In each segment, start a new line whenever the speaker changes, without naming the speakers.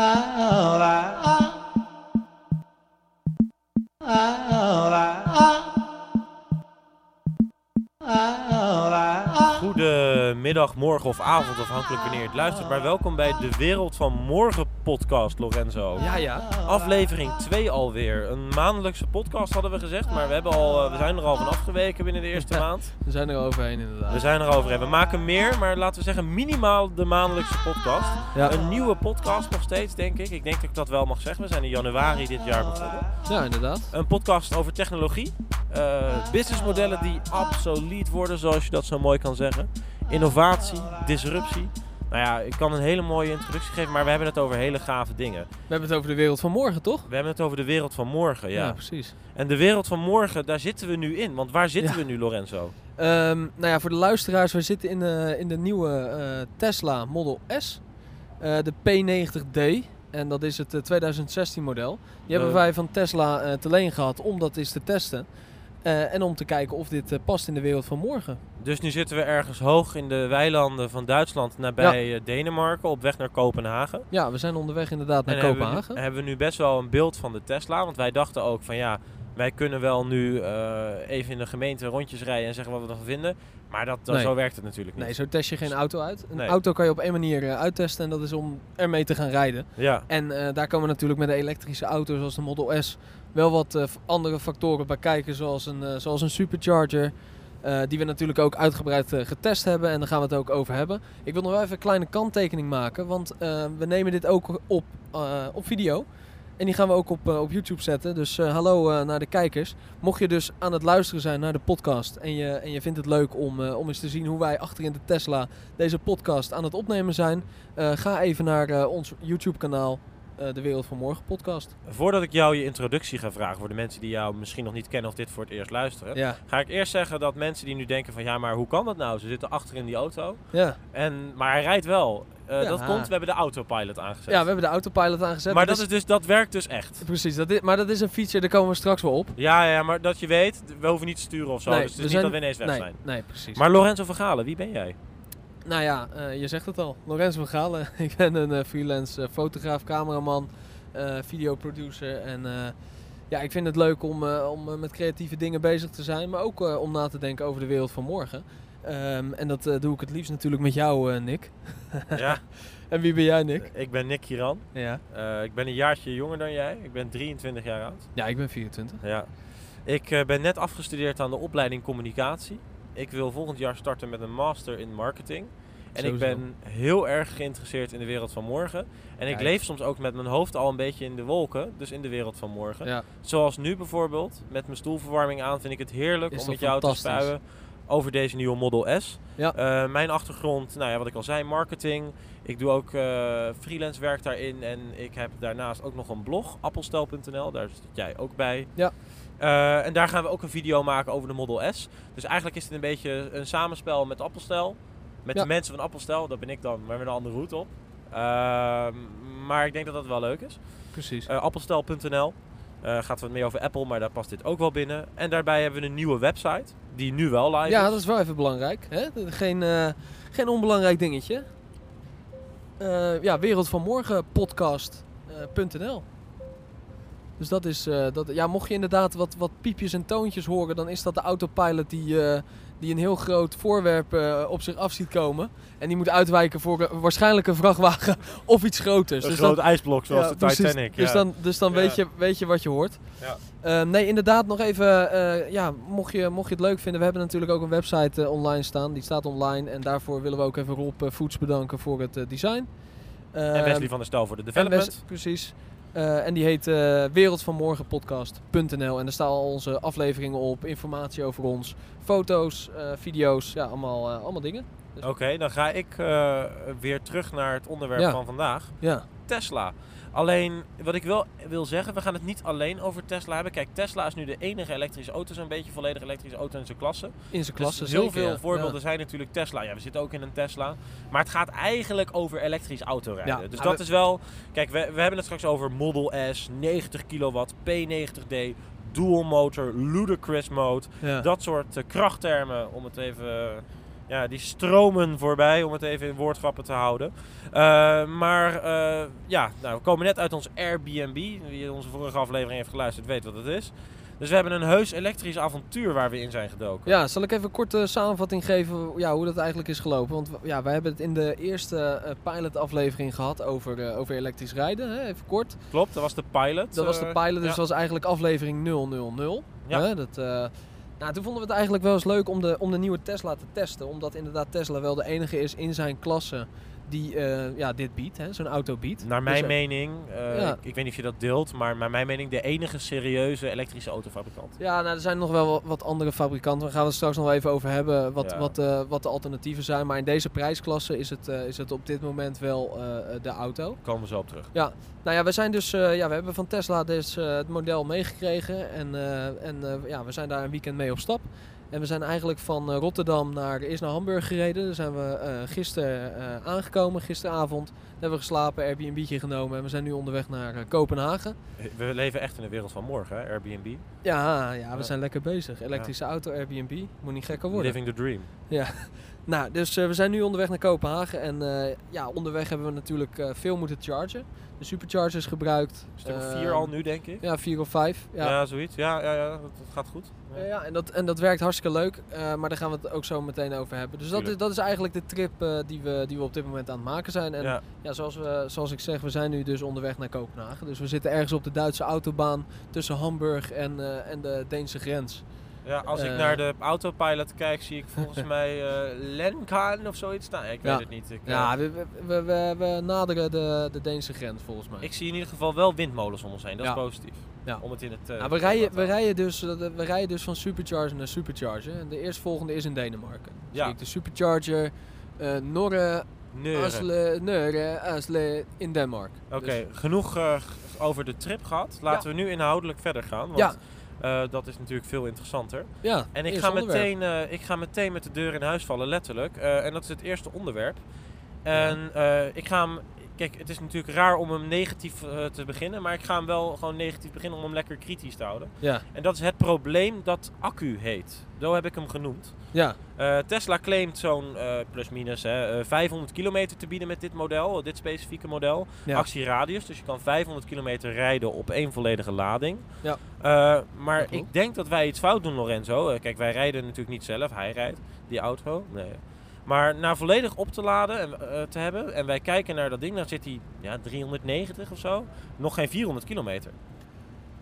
Oh, oh. Morgen of avond, afhankelijk wanneer je het luistert. Maar welkom bij de Wereld van Morgen podcast, Lorenzo.
Ja, ja.
Aflevering 2 alweer. Een maandelijkse podcast hadden we gezegd, maar we, hebben al, eh, we zijn er al van afgeweken binnen de eerste maand.
We zijn er overheen inderdaad.
We zijn er overheen. We maken meer, maar laten we zeggen minimaal de maandelijkse podcast.
Ja.
Een nieuwe podcast nog steeds, denk ik. Ik denk dat ik dat wel mag zeggen. We zijn in januari dit jaar begonnen.
Ja, inderdaad.
Een podcast over technologie. eh, businessmodellen die obsolet worden, zoals je dat zo mooi kan zeggen. Innovatie, disruptie. Nou ja, ik kan een hele mooie introductie geven, maar we hebben het over hele gave dingen.
We hebben het over de wereld van morgen, toch?
We hebben het over de wereld van morgen, ja.
precies.
En de wereld van morgen, daar zitten we nu in. Want waar zitten
Ja.
we nu, Lorenzo?
Ehm, nou ja, voor de luisteraars, we zitten in de, in de nieuwe eh, Tesla Model S. eh, de P90D. En dat is het eh, 2016 model. Die hebben
Eh.
wij van Tesla eh, te leen gehad om dat eens te testen. Eh, en om te kijken of dit eh, past in de wereld van morgen.
Dus nu zitten we ergens hoog in de weilanden van Duitsland, nabij eh, Denemarken, op weg naar Kopenhagen.
Ja, we zijn onderweg inderdaad naar
En hebben we
Kopenhagen.
Hebben we nu best wel een beeld van de Tesla. Want wij dachten ook van ja, wij kunnen wel nu even in de gemeente rondjes rijden en zeggen wat we ervan vinden. Maar dat, dat-
Nee.
zo werkt het natuurlijk niet.
Nee, zo test je geen auto uit. Een
Nee.
auto kan je op één manier eh, uittesten en dat is om ermee te gaan rijden.
Ja,
En eh, daar komen natuurlijk met de elektrische auto's zoals de Model S wel wat eh, andere factoren bij kijken, zoals een, zoals een supercharger. die we natuurlijk ook uitgebreid getest hebben en daar gaan we het ook over hebben. Ik wil nog wel even een kleine kanttekening maken, want we nemen dit ook op, op video. En die gaan we ook op, eh, op YouTube zetten. Dus eh, hallo eh, naar de kijkers. Mocht je dus aan het luisteren zijn naar de podcast en je, en je vindt het leuk om, om eens te zien hoe wij achterin de Tesla deze podcast aan het opnemen zijn, ga even naar ons YouTube kanaal, eh, de Wereld van Morgen podcast.
voordat ik jou je introductie ga vragen voor de mensen die jou misschien nog niet kennen of dit voor het eerst luisteren.
Ja,
Ga ik eerst zeggen dat mensen die nu denken van ja, maar hoe kan dat nou? Ze zitten achter in die auto.
ja.
En, maar hij rijdt wel. Eh,
Ja.
Dat komt, we hebben de autopilot aangezet.
ja we hebben de autopilot aangezet.
maar dat, is dus, dat werkt dus echt.
Precies, dat is, maar dat is een feature, daar komen we straks wel op.
Ja, ja, maar dat je weet, we hoeven niet te sturen of zo.
Nee,
dus het is
zijn-
niet dat we ineens weg
nee,
zijn.
nee, precies.
Maar Lorenzo Vergalen, wie ben jij?
Nou ja, eh, je zegt het al. Lorenzo van Galen. ik ben een eh, freelance eh, fotograaf, cameraman, eh videoproducer. En eh, ja, ik vind het leuk om, eh, om eh, met creatieve dingen bezig te zijn. Maar ook eh, om na te denken over de wereld van morgen. Ehm, en dat eh, doe ik het liefst natuurlijk met jou, eh, Nick.
ja,
En wie ben jij, Nick?
ik ben Nick Kiran.
Ja.
Eh, ik ben een jaartje jonger dan jij. Ik ben 23 jaar oud.
ja, ik ben 24.
Ja. Ik eh, ben net afgestudeerd aan de opleiding communicatie. Ik wil volgend jaar starten met een master in marketing. En ik ben heel erg geïnteresseerd in de wereld van morgen. En ik
Kijk.
leef soms ook met mijn hoofd al een beetje in de wolken. Dus in de wereld van morgen.
Ja,
Zoals nu bijvoorbeeld, met mijn stoelverwarming aan, vind ik het heerlijk
Is
om met jou te spuien over deze nieuwe Model S.
Ja.
Eh, mijn achtergrond, nou ja, wat ik al zei, marketing. Ik doe ook eh, freelance werk daarin en ik heb daarnaast ook nog een blog, appelstel.nl, daar zit jij ook bij.
Ja.
Eh, en daar gaan we ook een video maken over de Model S. Dus eigenlijk is het een beetje een samenspel met Appelstel. Met
Ja.
de mensen van Appelstel, dat ben ik dan, maar met een andere route op. Ehm, maar ik denk dat dat wel leuk is.
precies.
Eh, appelstel.nl. Eh gaat wat meer over Apple, maar daar past dit ook wel binnen. En daarbij hebben we een nieuwe website, die nu wel live
Ja,
is.
dat is wel even belangrijk. Hè? Geen, geen onbelangrijk dingetje. Ja, Wereld van Morgen podcast.nl. dus dat is, eh, dat, ja, mocht je inderdaad wat, wat piepjes en toontjes horen, dan is dat de autopilot die, eh, die een heel groot voorwerp eh, op zich af ziet komen. En die moet uitwijken voor waarschijnlijk een vrachtwagen of iets groters.
Een
Dus
groot
dan-
ijsblok zoals
ja,
de
precies.
Titanic.
Dus
ja.
dan, dus dan
Ja.
weet, je, weet je wat je hoort.
Ja.
Nee, inderdaad, nog even. ja, mocht je, mocht je het leuk vinden, we hebben natuurlijk ook een website online staan. Die staat online. En daarvoor willen we ook even Rob Voets bedanken voor het design.
en
Ehm,
Wesley van der Stel voor de
en
development.
Wes- precies. Eh, en die heet eh wereldvanmorgenpodcast.nl. En daar staan al onze afleveringen op, informatie over ons, foto's, eh, video's, ja, allemaal, allemaal dingen.
Oké, dan ga ik weer terug naar het onderwerp
Ja.
van vandaag.
Ja,
Tesla. Alleen, wat ik wel wil zeggen, we gaan het niet alleen over Tesla hebben. Kijk, Tesla is nu de enige elektrische auto, zo'n beetje volledig elektrische auto in zijn klasse.
in zijn klasse.
dus heel
zeker,
veel
ja.
voorbeelden zijn natuurlijk Tesla. Ja, we zitten ook in een Tesla. Maar het gaat eigenlijk over elektrisch autorijden.
Ja,
dus dat
we-
is wel... Kijk, we, we hebben het straks over Model S, 90 kilowatt, P90D, dual motor, ludicrous mode.
Ja.
Dat soort eh, krachttermen, om het even Ja, die stromen voorbij, om het even in woordgrappen te houden. Uh, maar uh, ja, nou, we komen net uit ons Airbnb. Wie onze vorige aflevering heeft geluisterd weet wat het is. Dus we hebben een heus elektrisch avontuur waar we in zijn gedoken.
Ja, zal ik even een korte samenvatting geven ja, hoe dat eigenlijk is gelopen? Want ja, wij hebben het in de eerste uh, pilot-aflevering gehad over, uh, over elektrisch rijden. Hè? Even kort.
Klopt, dat was de pilot.
Dat was de pilot, dus ja. dat was eigenlijk aflevering 000. Ja. Hè? Dat, nou, toen vonden we het eigenlijk wel eens leuk om de, om de nieuwe Tesla te testen. Omdat inderdaad Tesla wel de enige is in zijn klasse die uh, ja, dit biedt, zo'n auto biedt.
Naar mijn dus, mening, uh, ja. ik, ik, weet niet of je dat deelt, maar naar mijn mening de enige serieuze elektrische autofabrikant.
Ja, nou, er zijn nog wel wat andere fabrikanten. We gaan het straks nog even over hebben wat, ja. wat, uh, wat de alternatieven zijn. Maar in deze prijsklasse is het, is het op dit moment wel de auto.
Komen we zo op terug.
Ja, nou ja, we zijn dus, ja, we hebben van Tesla dus het model meegekregen en, en ja, we zijn daar een weekend mee op stap. En we zijn eigenlijk van Rotterdam naar, eerst naar Hamburg gereden. Daar zijn we uh, gisteren uh, aangekomen, gisteravond. Daar hebben we geslapen, Airbnb'tje genomen en we zijn nu onderweg naar uh, Kopenhagen.
We leven echt in de wereld van morgen, hè? Airbnb.
Ja, ja we ja. zijn lekker bezig. Elektrische ja. auto, Airbnb, moet niet gekker worden.
Living the dream.
Ja, nou, dus we zijn nu onderweg naar Kopenhagen. En ja, onderweg hebben we natuurlijk veel moeten chargen. De superchargers gebruikt.
Stuk of vier al nu, denk ik?
Ja, vier of vijf. Ja,
ja zoiets. Ja, ja, ja dat, dat gaat goed.
Ja, ja en, dat, en dat werkt hartstikke leuk. Uh, maar daar gaan we het ook zo meteen over hebben. Dus dat is, dat is eigenlijk de trip uh, die, we, die we op dit moment aan het maken zijn. En ja. ja, zoals, we, zoals ik zeg, we zijn nu dus onderweg naar Kopenhagen. Dus we zitten ergens op de Duitse autobaan tussen Hamburg en, uh, en de Deense grens.
Ja, als ik naar de autopilot kijk, zie ik volgens mij uh, Lenkaan of zoiets. Nou, ik weet het niet. Ik,
ja, we, we, we, we, naderen de, de Deense grens volgens mij.
Ik zie in ieder geval wel windmolens om ons heen. Dat is positief.
Ja.
Om het in het, uh,
nou, we, rijden, we, rijden dus, we rijden dus van supercharger naar supercharger. En de eerstvolgende is in Denemarken. Ja. Zie ik de supercharger uh, Norre Asle, Nure, Asle in Denemarken.
Oké, okay, dus. genoeg uh, over de trip gehad. Laten ja. we nu inhoudelijk verder gaan. Want
ja.
Uh, dat is natuurlijk veel interessanter.
Ja,
en ik ga, meteen, uh, ik ga meteen met de deur in huis vallen, letterlijk. Uh, en dat is het eerste onderwerp. En ik ga hem. Kijk, het is natuurlijk raar om hem negatief te beginnen. Maar ik ga hem wel gewoon negatief beginnen om hem lekker kritisch te houden.
Ja.
En dat is het probleem dat accu heet. Zo heb ik hem genoemd.
Ja.
Uh, Tesla claimt zo'n uh, plus minus hè, uh, 500 kilometer te bieden met dit model, dit specifieke model.
Ja.
Actieradius, dus je kan 500 kilometer rijden op één volledige lading.
Ja.
maar ik denk dat wij iets fout doen, Lorenzo. kijk, wij rijden natuurlijk niet zelf, hij rijdt, die auto. Nee. Maar na volledig op te laden en te hebben, en wij kijken naar dat ding, dan zit hij ja, 390 of zo. Nog geen 400 kilometer.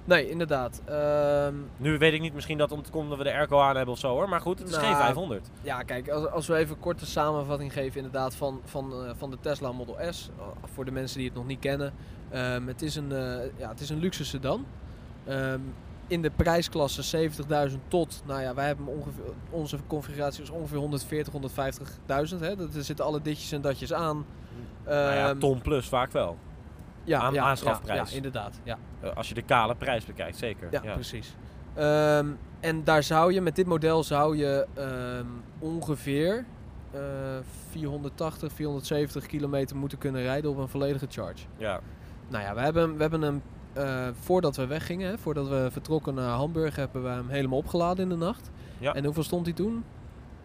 Nee, inderdaad. Um,
nu weet ik niet misschien dat om te komen dat we de airco aan hebben of zo hoor. Maar goed, het is nou, geen 500.
Ja, kijk, als, als we even een korte samenvatting geven inderdaad van, van, uh, van de Tesla Model S. Uh, voor de mensen die het nog niet kennen. Um, het, is een, ja, het is een luxe sedan. Um, in de prijsklasse 70.000 tot, nou ja, wij hebben ongeveer, onze configuratie is ongeveer 140, 150.000. Er zitten alle ditjes en datjes aan.
Nou ja, ton plus vaak wel.
Ja,
aan,
ja,
aanschafprijs.
Ja, inderdaad. Ja.
Uh, als je de kale prijs bekijkt, zeker.
Ja, precies. Um, en daar zou je, met dit model zou je um, ongeveer uh, 480, 470 kilometer moeten kunnen rijden op een volledige charge.
Ja.
Nou ja, we hebben, we hebben hem, uh, voordat we weggingen, hè, voordat we vertrokken naar Hamburg, hebben we hem helemaal opgeladen in de nacht.
Ja.
En hoeveel stond hij toen?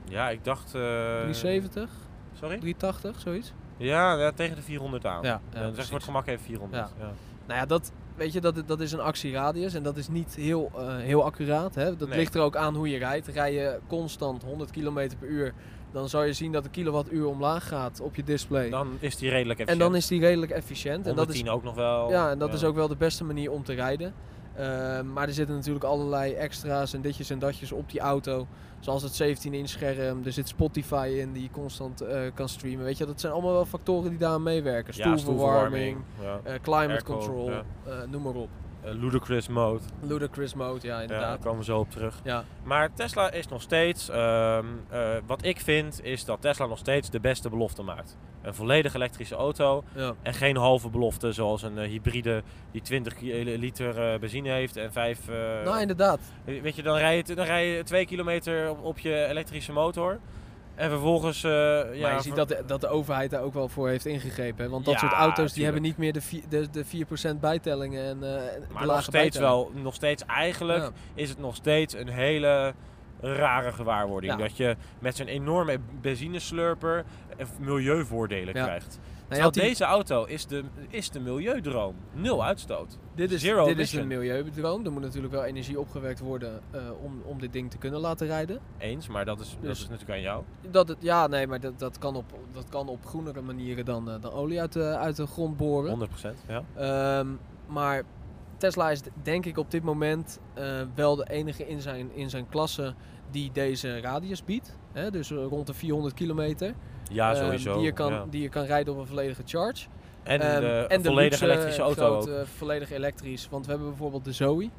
Ja, ik dacht...
370?
Sorry?
380, zoiets?
Ja, ja, tegen de 400 aan.
Ja,
zeg voor het gemak even 400. Ja. Ja.
Nou ja, dat, weet je, dat, dat is een actieradius en dat is niet heel, uh, heel accuraat. Hè? Dat nee. ligt er ook aan hoe je rijdt. Rij je constant 100 km per uur, dan zal je zien dat de kilowattuur omlaag gaat op je display.
Dan is die redelijk efficiënt.
En dan is die redelijk efficiënt.
En dat is ook nog wel.
Ja, en dat is ook wel de beste manier om te rijden. Uh, maar er zitten natuurlijk allerlei extra's en ditjes en datjes op die auto. Zoals het 17 inch scherm, er zit Spotify in die je constant uh, kan streamen. Weet je, dat zijn allemaal wel factoren die daar meewerken. Stoelverwarming,
ja,
uh, climate Airco, control, ja. noem maar op.
Uh, ludicrous mode.
Ludicrous mode, ja inderdaad. Ja,
daar komen we zo op terug.
Ja.
Maar Tesla is nog steeds, um, uh, wat ik vind, is dat Tesla nog steeds de beste belofte maakt. Een volledig elektrische auto
ja.
en geen halve belofte zoals een uh, hybride die 20 liter benzine heeft en 5...
nou, inderdaad.
Weet je, dan rij je, dan rij je 2 kilometer op, op je elektrische motor. En vervolgens... Uh,
maar
ja,
je ziet dat de, dat de overheid daar ook wel voor heeft ingegrepen. Hè? Want dat
ja,
soort auto's
tuurlijk.
die hebben niet meer de, de, de 4% bijtellingen en uh,
Maar nog steeds wel, nog steeds eigenlijk ja. is het nog steeds een hele rare gewaarwording.
Ja.
Dat je met zo'n enorme benzineslurper eh, milieuvoordelen krijgt.
Nou, die-
deze auto is de, is de milieudroom. Nul uitstoot.
Dit is,
Zero
dit is een milieudroom. Er moet natuurlijk wel energie opgewekt worden eh, om, om dit ding te kunnen laten rijden.
Eens, maar dat is, dat
Dus-
is natuurlijk aan jou.
Dat het, ja, nee, maar dat, dat, kan op, dat kan op groenere manieren dan, eh, dan olie uit de, uit de grond boren.
100%. Ja.
Ehm, maar Tesla is denk ik op dit moment eh, wel de enige in zijn, in zijn klasse die deze radius biedt. Hè? Dus rond de 400 kilometer.
Ja,
Ehm,
sowieso.
die, je kan,
ja.
die je kan rijden op een volledige charge.
En
Ehm,
de
en de
volledig
luxe,
elektrische auto ook.
volledig elektrisch. Want we hebben bijvoorbeeld de Zoe.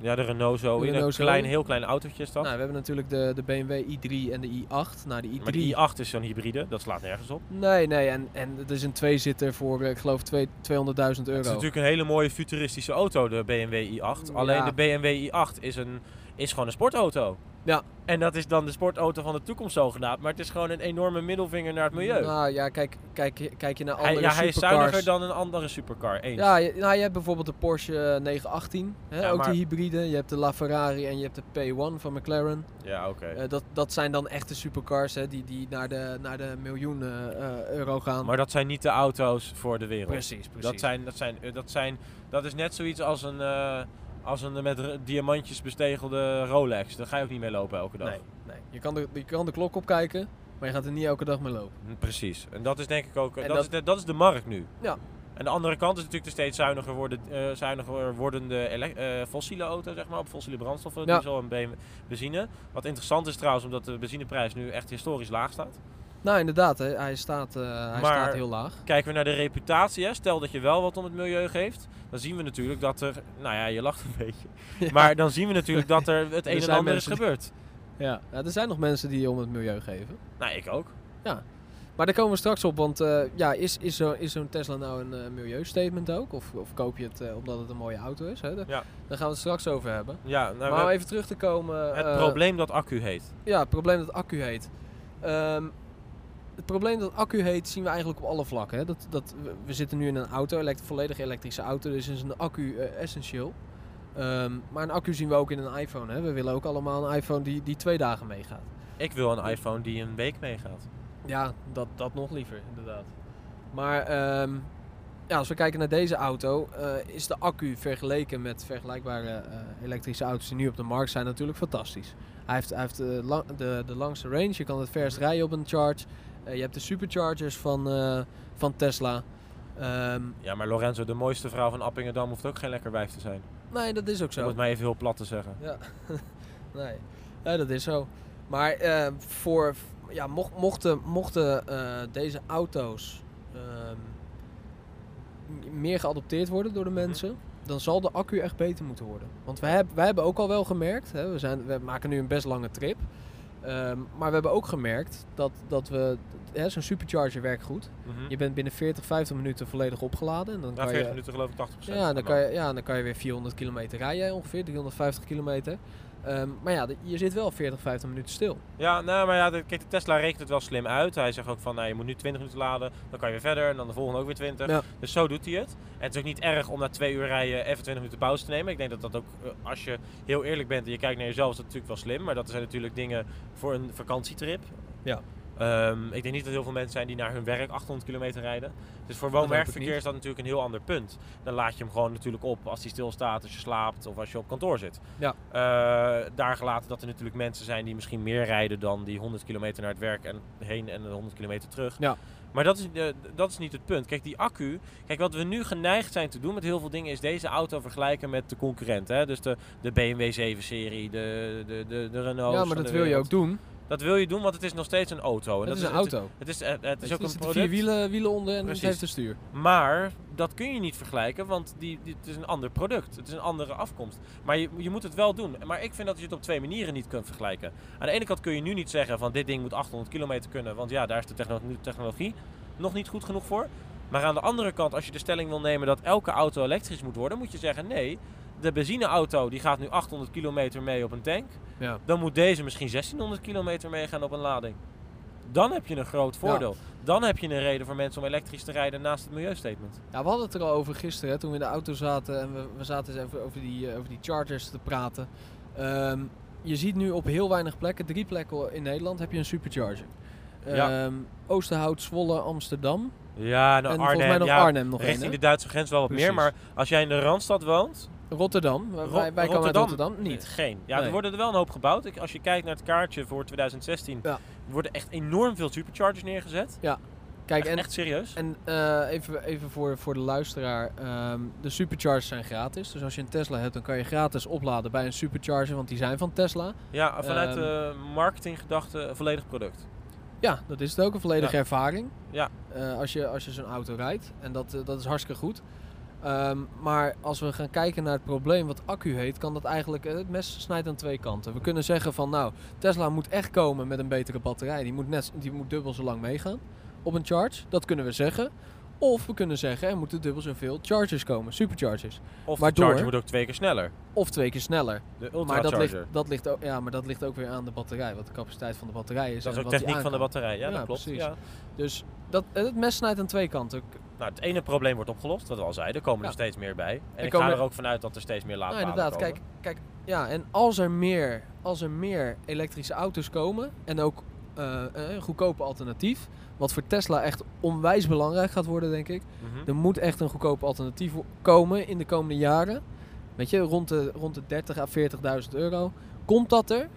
Ja, de Renault zo.
De
In een
Zoe.
klein, heel klein autootje is dat.
Nou, we hebben natuurlijk de, de BMW i3 en de i8. Nou, de i3...
maar die i8 is zo'n hybride. Dat slaat nergens op.
Nee, nee. En, en het is een tweezitter voor, eh, ik geloof, twee- 200.000 euro.
Het is natuurlijk een hele mooie futuristische auto, de BMW i8. Alleen de BMW i8 is, een, is gewoon een sportauto.
Ja.
En dat is dan de sportauto van de toekomst zogenaamd. Maar het is gewoon een enorme middelvinger naar het milieu.
Nou ja, kijk, kijk, kijk je naar
hij,
andere
ja, hij is
supercars.
zuiniger dan een andere supercar. Eens.
Ja, je, nou, je hebt bijvoorbeeld de Porsche 918, hè,
Ja,
ook
maar-
die hybride. Je hebt de LaFerrari en je hebt de P1 van McLaren.
Ja, oké.
Eh, dat, dat zijn dan echte supercars hè, die, die naar de, naar de miljoenen eh, euro gaan.
Maar dat zijn niet de auto's voor de wereld.
precies, precies.
Dat, zijn, dat, zijn, eh, dat, zijn, dat is net zoiets als een, eh, als een met diamantjes bestegelde Rolex. Daar ga je ook niet mee lopen elke dag.
Nee, nee. Je, kan de, je kan de klok opkijken, maar je gaat er niet elke dag mee lopen.
Mm, Precies. En dat is denk ik ook. Dat,
dat-
Is de, dat is de markt nu.
Ja.
En de andere kant is natuurlijk de steeds zuiniger, worden, eh, zuiniger wordende eh, fossiele auto, zeg maar, op fossiele brandstoffen,
Ja.
diesel en benzine. Wat interessant is trouwens, omdat de benzineprijs nu echt historisch laag staat.
Nou, inderdaad, hè, hij, staat, eh, hij
Maar-
staat heel laag.
Kijken we naar de reputatie, hè, stel dat je wel wat om het milieu geeft, dan zien we natuurlijk dat er, nou ja, je lacht een beetje,
Ja.
maar dan zien we natuurlijk dat er het een en ander is
die-
gebeurd.
Ja. ja, er zijn nog mensen die om het milieu geven.
Nou, ik ook.
Maar daar komen we straks op, want eh, ja, is, is, zo, is zo'n Tesla nou een eh, milieustatement ook? Of, of koop je het omdat het een mooie auto is? Hè? Daar,
Ja.
daar gaan we het straks over hebben.
Ja, nou,
maar om even terug te komen...
het probleem dat accu heet.
Ja, het probleem dat accu heet. Ehm, het probleem dat accu heet zien we eigenlijk op alle vlakken. Hè? Dat, dat, we- zitten nu in een auto, elekt volledig elektrische auto, dus is een accu eh, essentieel. Ehm, maar een accu zien we ook in een iPhone. Hè? We willen ook allemaal een iPhone die, die twee dagen meegaat.
Ik wil een iPhone die een week meegaat.
Ja, dat, dat nog liever, inderdaad. Maar ehm, ja, als we kijken naar deze auto, eh, is de accu vergeleken met vergelijkbare eh, elektrische auto's die nu op de markt zijn natuurlijk fantastisch. Hij heeft, hij heeft de, lang- de, de langste range, je kan het verst rijden op een charge. Eh, je hebt de superchargers van, eh, van Tesla. Ehm,
Ja, maar Lorenzo, de mooiste vrouw van Appingedam hoeft ook geen lekker wijf te zijn.
nee, dat is ook
Om
zo.
het maar even heel plat te zeggen.
Ja, nee. Dat is zo. Maar eh, voor, ja, mocht, mochten, mochten deze auto's ehm, meer geadopteerd worden door de
Mhm.
mensen, dan zal de accu echt beter moeten worden. Want wij, heb, wij hebben ook al wel gemerkt, hè, we, zijn, we maken nu een best lange trip, ehm, maar we hebben ook gemerkt dat, dat we, hè, zo'n supercharger werkt goed.
Mhm.
Je bent binnen 40, 50 minuten volledig opgeladen. En dan
Na
kan
40
je,
minuten geloof ik 80%.
ja, dan kan je, ja, dan kan je weer 400 kilometer rijden ongeveer, 350 kilometer. Ehm, maar ja, je zit wel 40, 50 minuten stil.
Ja, nou, maar ja, de, kijk, de Tesla rekent het wel slim uit. Hij zegt ook van, nou, je moet nu 20 minuten laden, dan kan je weer verder en dan de volgende ook weer 20.
Ja.
Dus zo doet hij het. En het is ook niet erg om na twee uur rijden even 20 minuten pauze te nemen. Ik denk dat dat ook, eh, als je heel eerlijk bent en je kijkt naar jezelf, is dat natuurlijk wel slim. Maar dat zijn natuurlijk dingen voor een vakantietrip.
Ja.
Ehm, ik denk niet dat heel veel mensen zijn die naar hun werk 800 kilometer rijden. Dus voor woon-werkverkeer is dat natuurlijk een heel ander punt. Dan laat je hem gewoon natuurlijk op als hij stilstaat, als je slaapt of als je op kantoor zit.
Ja.
Eh, daar gelaten dat er natuurlijk mensen zijn die misschien meer rijden dan die 100 kilometer naar het werk en heen en de 100 kilometer terug.
Ja.
Maar dat is, eh, dat is niet het punt. Kijk, die accu. Kijk, wat we nu geneigd zijn te doen met heel veel dingen is deze auto vergelijken met de concurrenten. Hè? Dus de, de BMW 7-serie, de, de, de, de Renault.
ja, maar dat wil je ook doen.
Dat wil je doen, want het is nog steeds een auto. En
Het is een
het-
auto.
Het is, het, het is ook
er
een
zitten
product.
vier wielen, wielen onder en
Precies.
het heeft een stuur.
Maar dat kun je niet vergelijken, want die, die, het is een ander product. Het is een andere afkomst. Maar je, je moet het wel doen. Maar ik vind dat je het op twee manieren niet kunt vergelijken. Aan de ene kant kun je nu niet zeggen van dit ding moet 800 kilometer kunnen, want ja, daar is de techno- technologie nog niet goed genoeg voor. Maar aan de andere kant, als je de stelling wil nemen dat elke auto elektrisch moet worden, moet je zeggen nee. De benzineauto die gaat nu 800 kilometer mee op een tank.
Ja.
Dan moet deze misschien 1600 kilometer meegaan op een lading. Dan heb je een groot voordeel. Dan heb je een reden voor mensen om elektrisch te rijden naast het milieustatement.
Ja, we hadden het er al over gisteren, hè, toen we in de auto zaten en we, we zaten eens even over die, eh, over die chargers te praten. Ehm, je ziet nu op heel weinig plekken, drie plekken in Nederland, heb je een supercharger.
Ja.
Ehm, Oosterhout, Zwolle, Amsterdam.
Ja, nou
en volgens mij
Arnhem,
nog
ja,
Arnhem nog
richting de Duitse grens wel wat
Precies.
meer. Maar als jij in de Randstad woont,
Rotterdam. Wij, wij komen uit
Rotterdam?
Rotterdam. Niet.
geen. Ja,
Nee.
er worden er wel een hoop gebouwd. Ik- Als je kijkt naar het kaartje voor 2016,
Ja.
er worden echt enorm veel superchargers neergezet.
Kijk,
echt,
en,
echt serieus.
en eh, even, even voor, voor de luisteraar. ehm, de superchargers zijn gratis. Dus als je een Tesla hebt, dan kan je gratis opladen bij een supercharger. Want die zijn van Tesla.
Ja, vanuit
Ehm,
de marketinggedachte een volledig product.
Ja, dat is het ook. Een volledige
Ja.
ervaring.
Ja.
Eh, als je, als je zo'n auto rijdt. En dat, eh, dat is hartstikke goed. Ehm, maar als we gaan kijken naar het probleem wat accu heet, kan dat eigenlijk, eh, het mes snijdt aan twee kanten. We kunnen zeggen van nou, Tesla moet echt komen met een betere batterij. Die moet, net, die moet dubbel zo lang meegaan op een charge. Dat kunnen we zeggen. Of we kunnen zeggen, er moeten dubbel zoveel chargers komen, superchargers.
Of
Waardoor-
de charger moet ook twee keer sneller.
Of twee keer sneller.
De
Maar dat ligt, dat, ligt ook, ja, maar dat ligt ook weer aan de batterij, wat de capaciteit van de batterij is.
dat is ook techniek van de batterij. Ja,
Ja,
dat klopt.
precies.
Ja.
Dus dat, het mes snijdt aan twee kanten.
Nou, het ene probleem wordt opgelost, wat we al zeiden. Er komen
Ja.
er steeds meer bij. En
Er
ik ga
er-
ook vanuit dat er steeds meer
Nou,
laadpalen
inderdaad.
komen.
Kijk, kijk, ja, en als er meer, als er meer elektrische auto's komen en ook eh, een goedkope alternatief, wat voor Tesla echt onwijs belangrijk gaat worden, denk ik.
Mhm.
Er moet echt een goedkoop alternatief komen in de komende jaren. Weet je, rond de, rond de 30 à 40.000 euro. Komt dat er?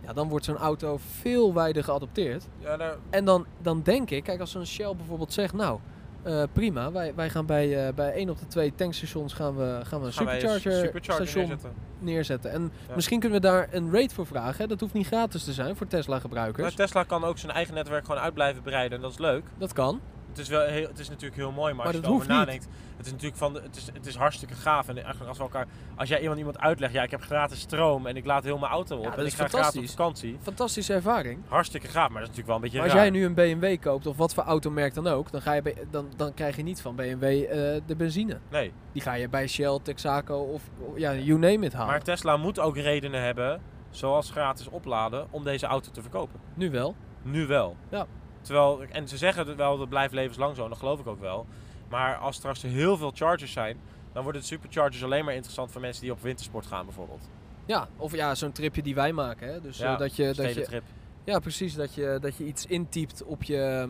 Ja, dan wordt zo'n auto veel wijder geadopteerd.
Ja, daar,
En dan, dan denk ik, kijk, als zo'n Shell bijvoorbeeld zegt, nou, eh, prima, wij, wij gaan bij, eh, bij één op de twee tankstations gaan we, gaan we een
gaan
supercharger,
supercharger
station
neerzetten.
neerzetten. En
Ja.
misschien kunnen we daar een rate voor vragen. Hè? Dat hoeft niet gratis te zijn voor
Maar
Tesla-gebruikers.
Tesla kan ook zijn eigen netwerk gewoon uit blijven breiden en dat is leuk.
Dat kan.
Het is, wel heel, het is natuurlijk heel mooi, maar,
Maar
als je erover nadenkt, het is natuurlijk van, de- het, is, het is hartstikke gaaf. En eigenlijk als we elkaar, als jij iemand iemand uitlegt, ja, ik heb gratis stroom en ik laat heel mijn auto op
Ja, dat
en
is
ik ga gratis op
fantastisch.
vakantie.
Fantastische ervaring.
Hartstikke gaaf, maar dat is natuurlijk wel een beetje
Maar als
raar.
jij nu een BMW koopt, of wat voor automerk dan ook, dan, ga je dan, dan krijg je niet van BMW eh, de benzine.
Nee,
Die ga je bij Shell, Texaco of ja, you name it halen.
maar Tesla moet ook redenen hebben, zoals gratis opladen, om deze auto te verkopen.
Nu wel.
Nu wel.
Ja.
Terwijl, en ze zeggen het wel, dat blijft levenslang zo, en dat geloof ik ook wel. Maar als straks er heel veel chargers zijn, dan worden de superchargers alleen maar interessant voor mensen die op wintersport gaan bijvoorbeeld.
Ja, of ja, zo'n tripje die wij maken. Hè? Dus
Ja,
eh, dat je, dat je,
Stedentrip.
ja, precies. Dat je, dat je iets intypt op je,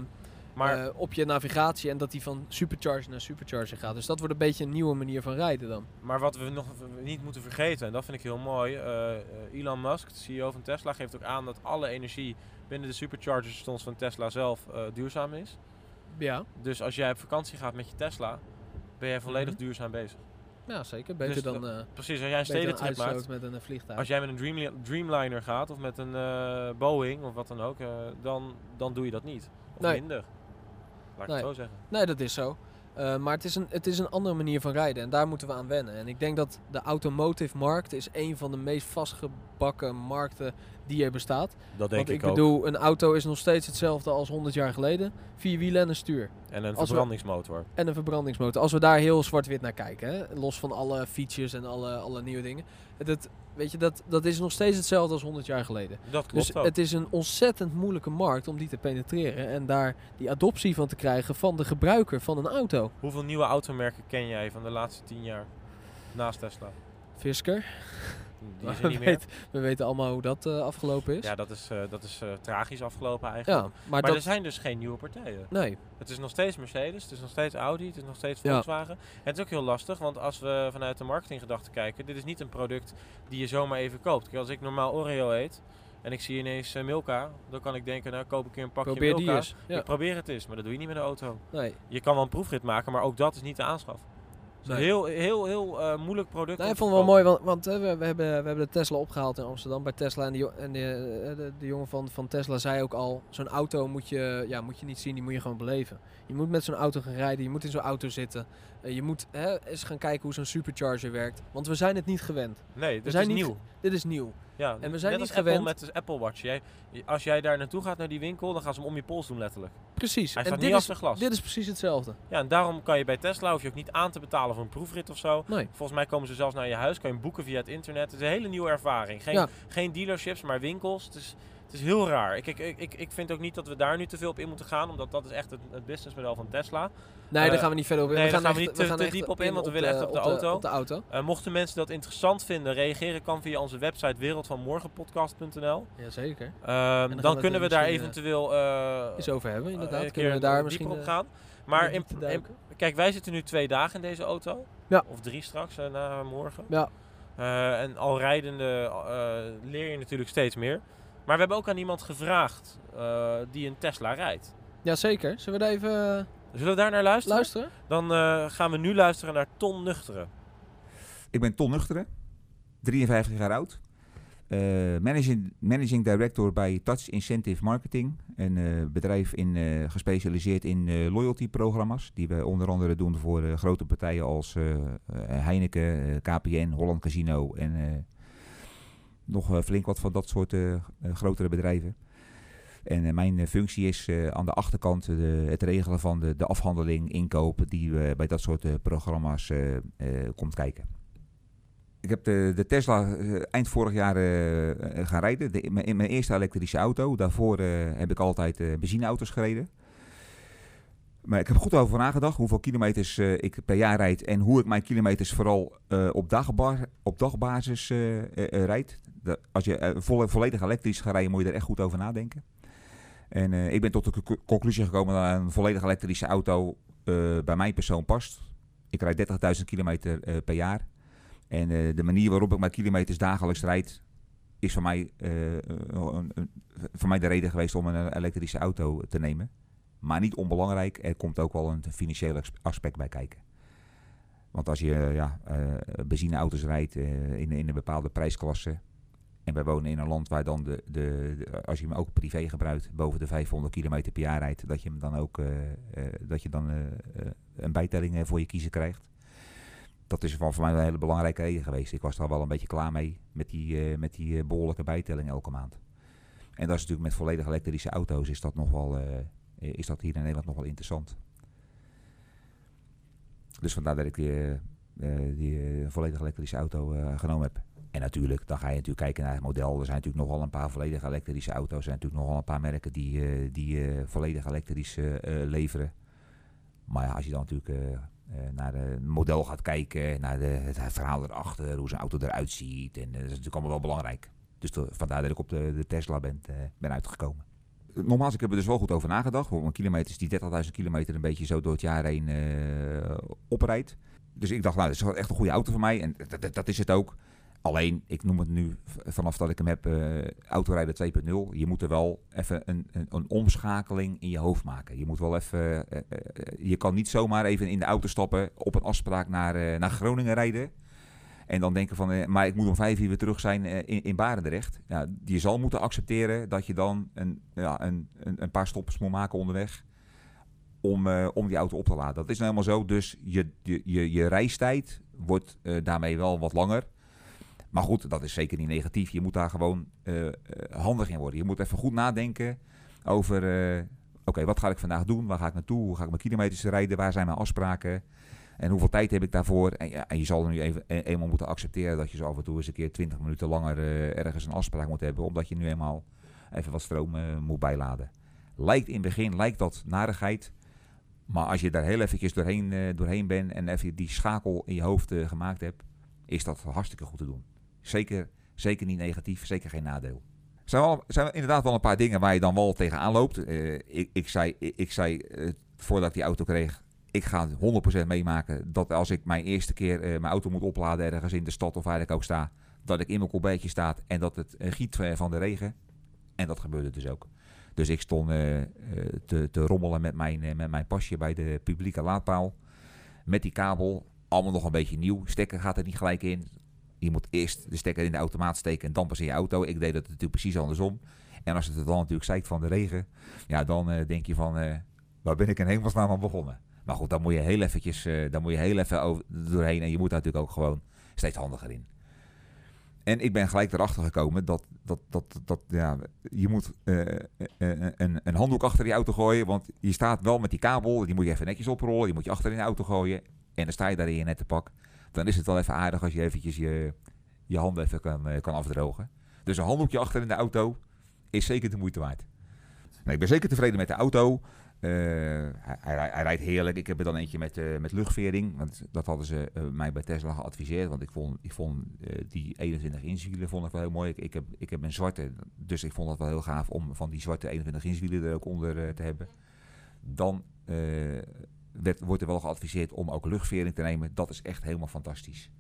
Maar
eh, op je navigatie en dat die van supercharger naar supercharger gaat. Dus dat wordt een beetje een nieuwe manier van rijden dan.
Maar wat we nog niet moeten vergeten, en dat vind ik heel mooi. eh, Elon Musk, de CEO van Tesla, geeft ook aan dat alle energie binnen de supercharger stations van Tesla zelf eh, duurzaam is.
Ja,
Dus als jij op vakantie gaat met je Tesla, ben jij volledig
Mhm.
duurzaam bezig.
ja zeker. Beter
Dus
dan, eh
Precies, als jij een stedentrip maakt,
met een eh, vliegtuig.
als jij met een Dreamli- Dreamliner gaat of met een Boeing of wat dan ook, dan, dan doe je dat niet. Of
Nee.
minder. Laat ik
Nee.
het zo zeggen.
Nee, dat is zo. Eh, maar het is, een, het is een andere manier van rijden en daar moeten we aan wennen. En ik denk dat de automotive markt is een van de meest vastgebakken markten die er bestaat.
Dat
Want ik bedoel, een auto is nog steeds hetzelfde als 100 jaar geleden. Vier wielen en een stuur.
En een
als we-
verbrandingsmotor.
En een verbrandingsmotor. Als we daar heel zwart-wit naar kijken, hè? los van alle features en alle, alle nieuwe dingen. Het, het- weet je, dat, dat is nog steeds hetzelfde als 100 jaar geleden.
Dat klopt
Dus
ook.
het is een ontzettend moeilijke markt om die te penetreren. En daar die adoptie van te krijgen van de gebruiker van een auto.
Hoeveel nieuwe automerken ken jij van de laatste tien jaar naast Tesla?
Fisker.
Die is er
we,
meer.
weten, we weten allemaal hoe dat eh, afgelopen is.
Ja, dat is, eh, dat is eh, tragisch afgelopen
Ja,
eigenlijk.
maar,
Maar
dat...
er zijn dus geen nieuwe partijen.
Nee,
Het is nog steeds Mercedes, het is nog steeds Audi, het is nog steeds
Ja.
Volkswagen. En het is ook heel lastig, want als we vanuit de marketinggedachte kijken, dit is niet een product die je zomaar even koopt. Kijk, als ik normaal Oreo eet en ik zie ineens eh, Milka, dan kan ik denken, nou koop ik een pakje
probeer die
Milka.
eens. Ja,
Ik probeer het eens, maar dat doe je niet met een auto.
nee.
Je kan wel een proefrit maken, maar ook dat is niet de aanschaf.
Nee.
heel, heel, heel eh, moeilijk product.
Nou,
om
ik vond het wel mooi, want, want hè, we, we, hebben, we hebben de Tesla opgehaald in Amsterdam bij Tesla. En, die, jo- en de, eh, de, de jongen van, van Tesla zei ook al, zo'n auto moet je, ja, moet je niet zien, die moet je gewoon beleven. Je moet met zo'n auto gaan rijden, je moet in zo'n auto zitten. Eh, je moet hè, eens gaan kijken hoe zo'n supercharger werkt. Want we zijn het niet gewend.
Nee, dit
zijn
is
niet
nieuw.
Dit is nieuw.
Ja,
En we zijn
net
niet
als Apple
gewend-
met de Apple Watch. Jij, als jij daar naartoe gaat naar die winkel, dan gaan ze hem om je pols doen letterlijk.
Precies.
Hij
en
staat
dit
niet
is,
achter glas.
dit is precies hetzelfde.
Ja, en daarom kan je bij Tesla, hoef je ook niet aan te betalen voor een proefrit of zo.
Nee.
Volgens mij komen ze zelfs naar je huis, kan je hem boeken via het internet. Het is een hele nieuwe ervaring. Geen,
Ja.
geen dealerships, maar winkels. Het is, Het is heel raar. Ik, ik, ik, ik vind ook niet dat we daar nu te veel op in moeten gaan, omdat dat is echt het, het businessmodel van Tesla.
Nee,
Eh,
daar gaan we niet verder op in.
nee,
we
daar
gaan,
gaan we
echt-
niet te-
gaan
te
echt
diep op in, want we willen echt op de auto.
Op de auto.
Eh, mochten mensen dat interessant vinden, reageren kan via onze website wereldvanmorgenpodcast.nl.
Jazeker.
Ehm,
gaan
dan
we
kunnen we daar eventueel eh,
Eens over hebben, inderdaad.
eh, een
Kunnen we daar
dieper
misschien
op
eh,
gaan. Maar in, kijk, wij zitten nu twee dagen in deze auto.
Ja.
Of drie straks, eh, na morgen.
Ja.
Eh, en al rijdende eh, leer je natuurlijk steeds meer. Maar we hebben ook aan iemand gevraagd eh, die een Tesla rijdt.
Jazeker. Zullen we daar even eh,
Zullen we daar naar luisteren?
luisteren?
Dan eh, gaan we nu luisteren naar Ton Nuchteren.
Ik ben Ton Nuchteren, 53 jaar oud. Eh, managing, managing Director bij Touch Incentive Marketing. Een eh, bedrijf in, eh, gespecialiseerd in eh, loyalty-programma's. Die we onder andere doen voor eh, grote partijen als Heineken, KPN, Holland Casino en eh, nog eh, flink wat van dat soort eh, eh, grotere bedrijven. En mijn functie is aan de achterkant het regelen van de, de afhandeling, inkopen die bij dat soort programma's komt kijken. Ik heb de, de Tesla eind vorig jaar gaan rijden. De, mijn- mijn eerste elektrische auto. Daarvoor heb ik altijd benzineauto's gereden. Maar ik heb goed over nagedacht hoeveel kilometers eh, ik per jaar rijd. En hoe ik mijn kilometers vooral eh, op, op dagbasis eh, eh, rijd. Als je volle- volledig elektrisch gaat rijden, moet je er echt goed over nadenken. En ik ben tot de co- conclusie gekomen dat een volledig elektrische auto bij mijn persoon past. Ik rijd 30.000 kilometer per jaar. En de manier waarop ik mijn kilometers dagelijks rijd, is voor mij, voor mij de reden geweest om een elektrische auto te nemen. Maar niet onbelangrijk, er komt ook wel een financieel as- aspect bij kijken. Want als je ja, eh, benzineauto's rijdt eh, in, in een bepaalde prijsklasse. En wij wonen in een land waar dan, de, de, als je hem ook privé gebruikt, boven de 500 kilometer per jaar rijdt, dat je hem dan ook eh, dat je dan, een bijtelling voor je kiezen krijgt dat is voor mij een hele belangrijke reden geweest. Ik was er al wel een beetje klaar mee met die, met die eh, behoorlijke bijtelling elke maand. En dat is natuurlijk met volledig elektrische auto's is dat, nog wel, is dat hier in Nederland nog wel interessant. Dus vandaar dat ik die, eh, eh, die eh, volledig elektrische auto eh, genomen heb. En natuurlijk, dan ga je natuurlijk kijken naar het model. Er zijn natuurlijk nogal een paar volledig elektrische auto's. Er zijn natuurlijk nogal een paar merken die, eh, die eh, volledig elektrisch eh, eh, leveren. Maar ja, als je dan natuurlijk eh, eh, naar het model gaat kijken, naar de, het verhaal erachter, hoe zijn auto eruit ziet. En eh, dat is natuurlijk allemaal wel belangrijk. Dus vandaar dat ik op de, de Tesla ben, eh, ben uitgekomen. Nogmaals, ik heb er dus wel goed over nagedacht. Voor mijn kilometers, die 30.000 kilometer een beetje zo door het jaar heen eh oprijdt. Dus ik dacht, nou, dat is echt een goede auto voor mij. En dat, is het ook. Alleen, ik noem het nu vanaf dat ik hem heb, eh autorijden 2.0. Je moet er wel even een, een, een omschakeling in je hoofd maken. Je moet wel even, eh, je kan niet zomaar even in de auto stappen, op een afspraak naar, naar Groningen rijden. En dan denken van, eh, maar ik moet om vijf uur weer terug zijn eh, in, in Barendrecht. Ja, je zal moeten accepteren dat je dan een, ja, een, een, paar stoppers moet maken onderweg. Om, eh, om die auto op te laden. Dat is nou helemaal zo. Dus je, je, je, reistijd wordt daarmee wel wat langer. Maar goed, dat is zeker niet negatief. Je moet daar gewoon handig in worden. Je moet even goed nadenken over... Oké, wat ga ik vandaag doen? Waar ga ik naartoe? Hoe ga ik mijn kilometers rijden? Waar zijn mijn afspraken? En hoeveel tijd heb ik daarvoor? En, en je zal er nu even, e- eenmaal moeten accepteren dat je zo af en toe eens een keer 20 minuten langer eh, ergens een afspraak moet hebben. Omdat je nu eenmaal even wat stroom eh, moet bijladen. Lijkt in het begin lijkt dat narigheid. Maar als je daar heel eventjes doorheen, eh, doorheen bent en even die schakel in je hoofd gemaakt hebt, is dat hartstikke goed te doen. Zeker, zeker niet negatief, zeker geen nadeel. Zijn, zijn inderdaad wel een paar dingen waar je dan wel tegenaan loopt. Ik, ik zei, ik, ik zei voordat ik die auto kreeg, ik ga 100% meemaken dat als ik mijn eerste keer eh, mijn auto moet opladen ergens in de stad of waar ik ook sta, dat ik in mijn kolbetje sta en dat het eh, giet eh, van de regen. En dat gebeurde dus ook. Dus ik stond te, te rommelen met mijn, met mijn pasje bij de publieke laadpaal. Met die kabel, allemaal nog een beetje nieuw. Stekker gaat er niet gelijk in. Je moet eerst de stekker in de automaat steken en dan pas in je auto. Ik deed dat natuurlijk precies andersom. En als het er dan natuurlijk zeikt van de regen, ja, dan denk je van, waar ben ik in hemelsnaam aan begonnen? Maar goed, dan moet je heel eventjes, dan moet je heel even doorheen en je moet daar natuurlijk ook gewoon steeds handiger in. En ik ben gelijk erachter gekomen dat, dat, dat, dat ja, je moet eh, eh, een, handdoek achter die auto gooien. Want je staat wel met die kabel, die moet je even netjes oprollen. Die moet je achter in de auto gooien. En dan sta je daar in je nette pak. Dan is het wel even aardig als je eventjes je, je handen even kan, kan afdrogen. Dus een handdoekje achter in de auto. is zeker de moeite waard. Nee, ik ben zeker tevreden met de auto. Eh, hij, rijdt heerlijk. Ik heb er dan eentje met, uh, met luchtvering. Want dat hadden ze uh, mij bij Tesla geadviseerd. Want ik vond, ik vond die 21 inch wielen vond ik wel heel mooi. Ik, heb, ik heb een zwarte. Dus ik vond het wel heel gaaf om van die zwarte 21 inch wielen er ook onder te hebben. Dan werd, wordt er wel geadviseerd om ook luchtvering te nemen. Dat is echt helemaal fantastisch.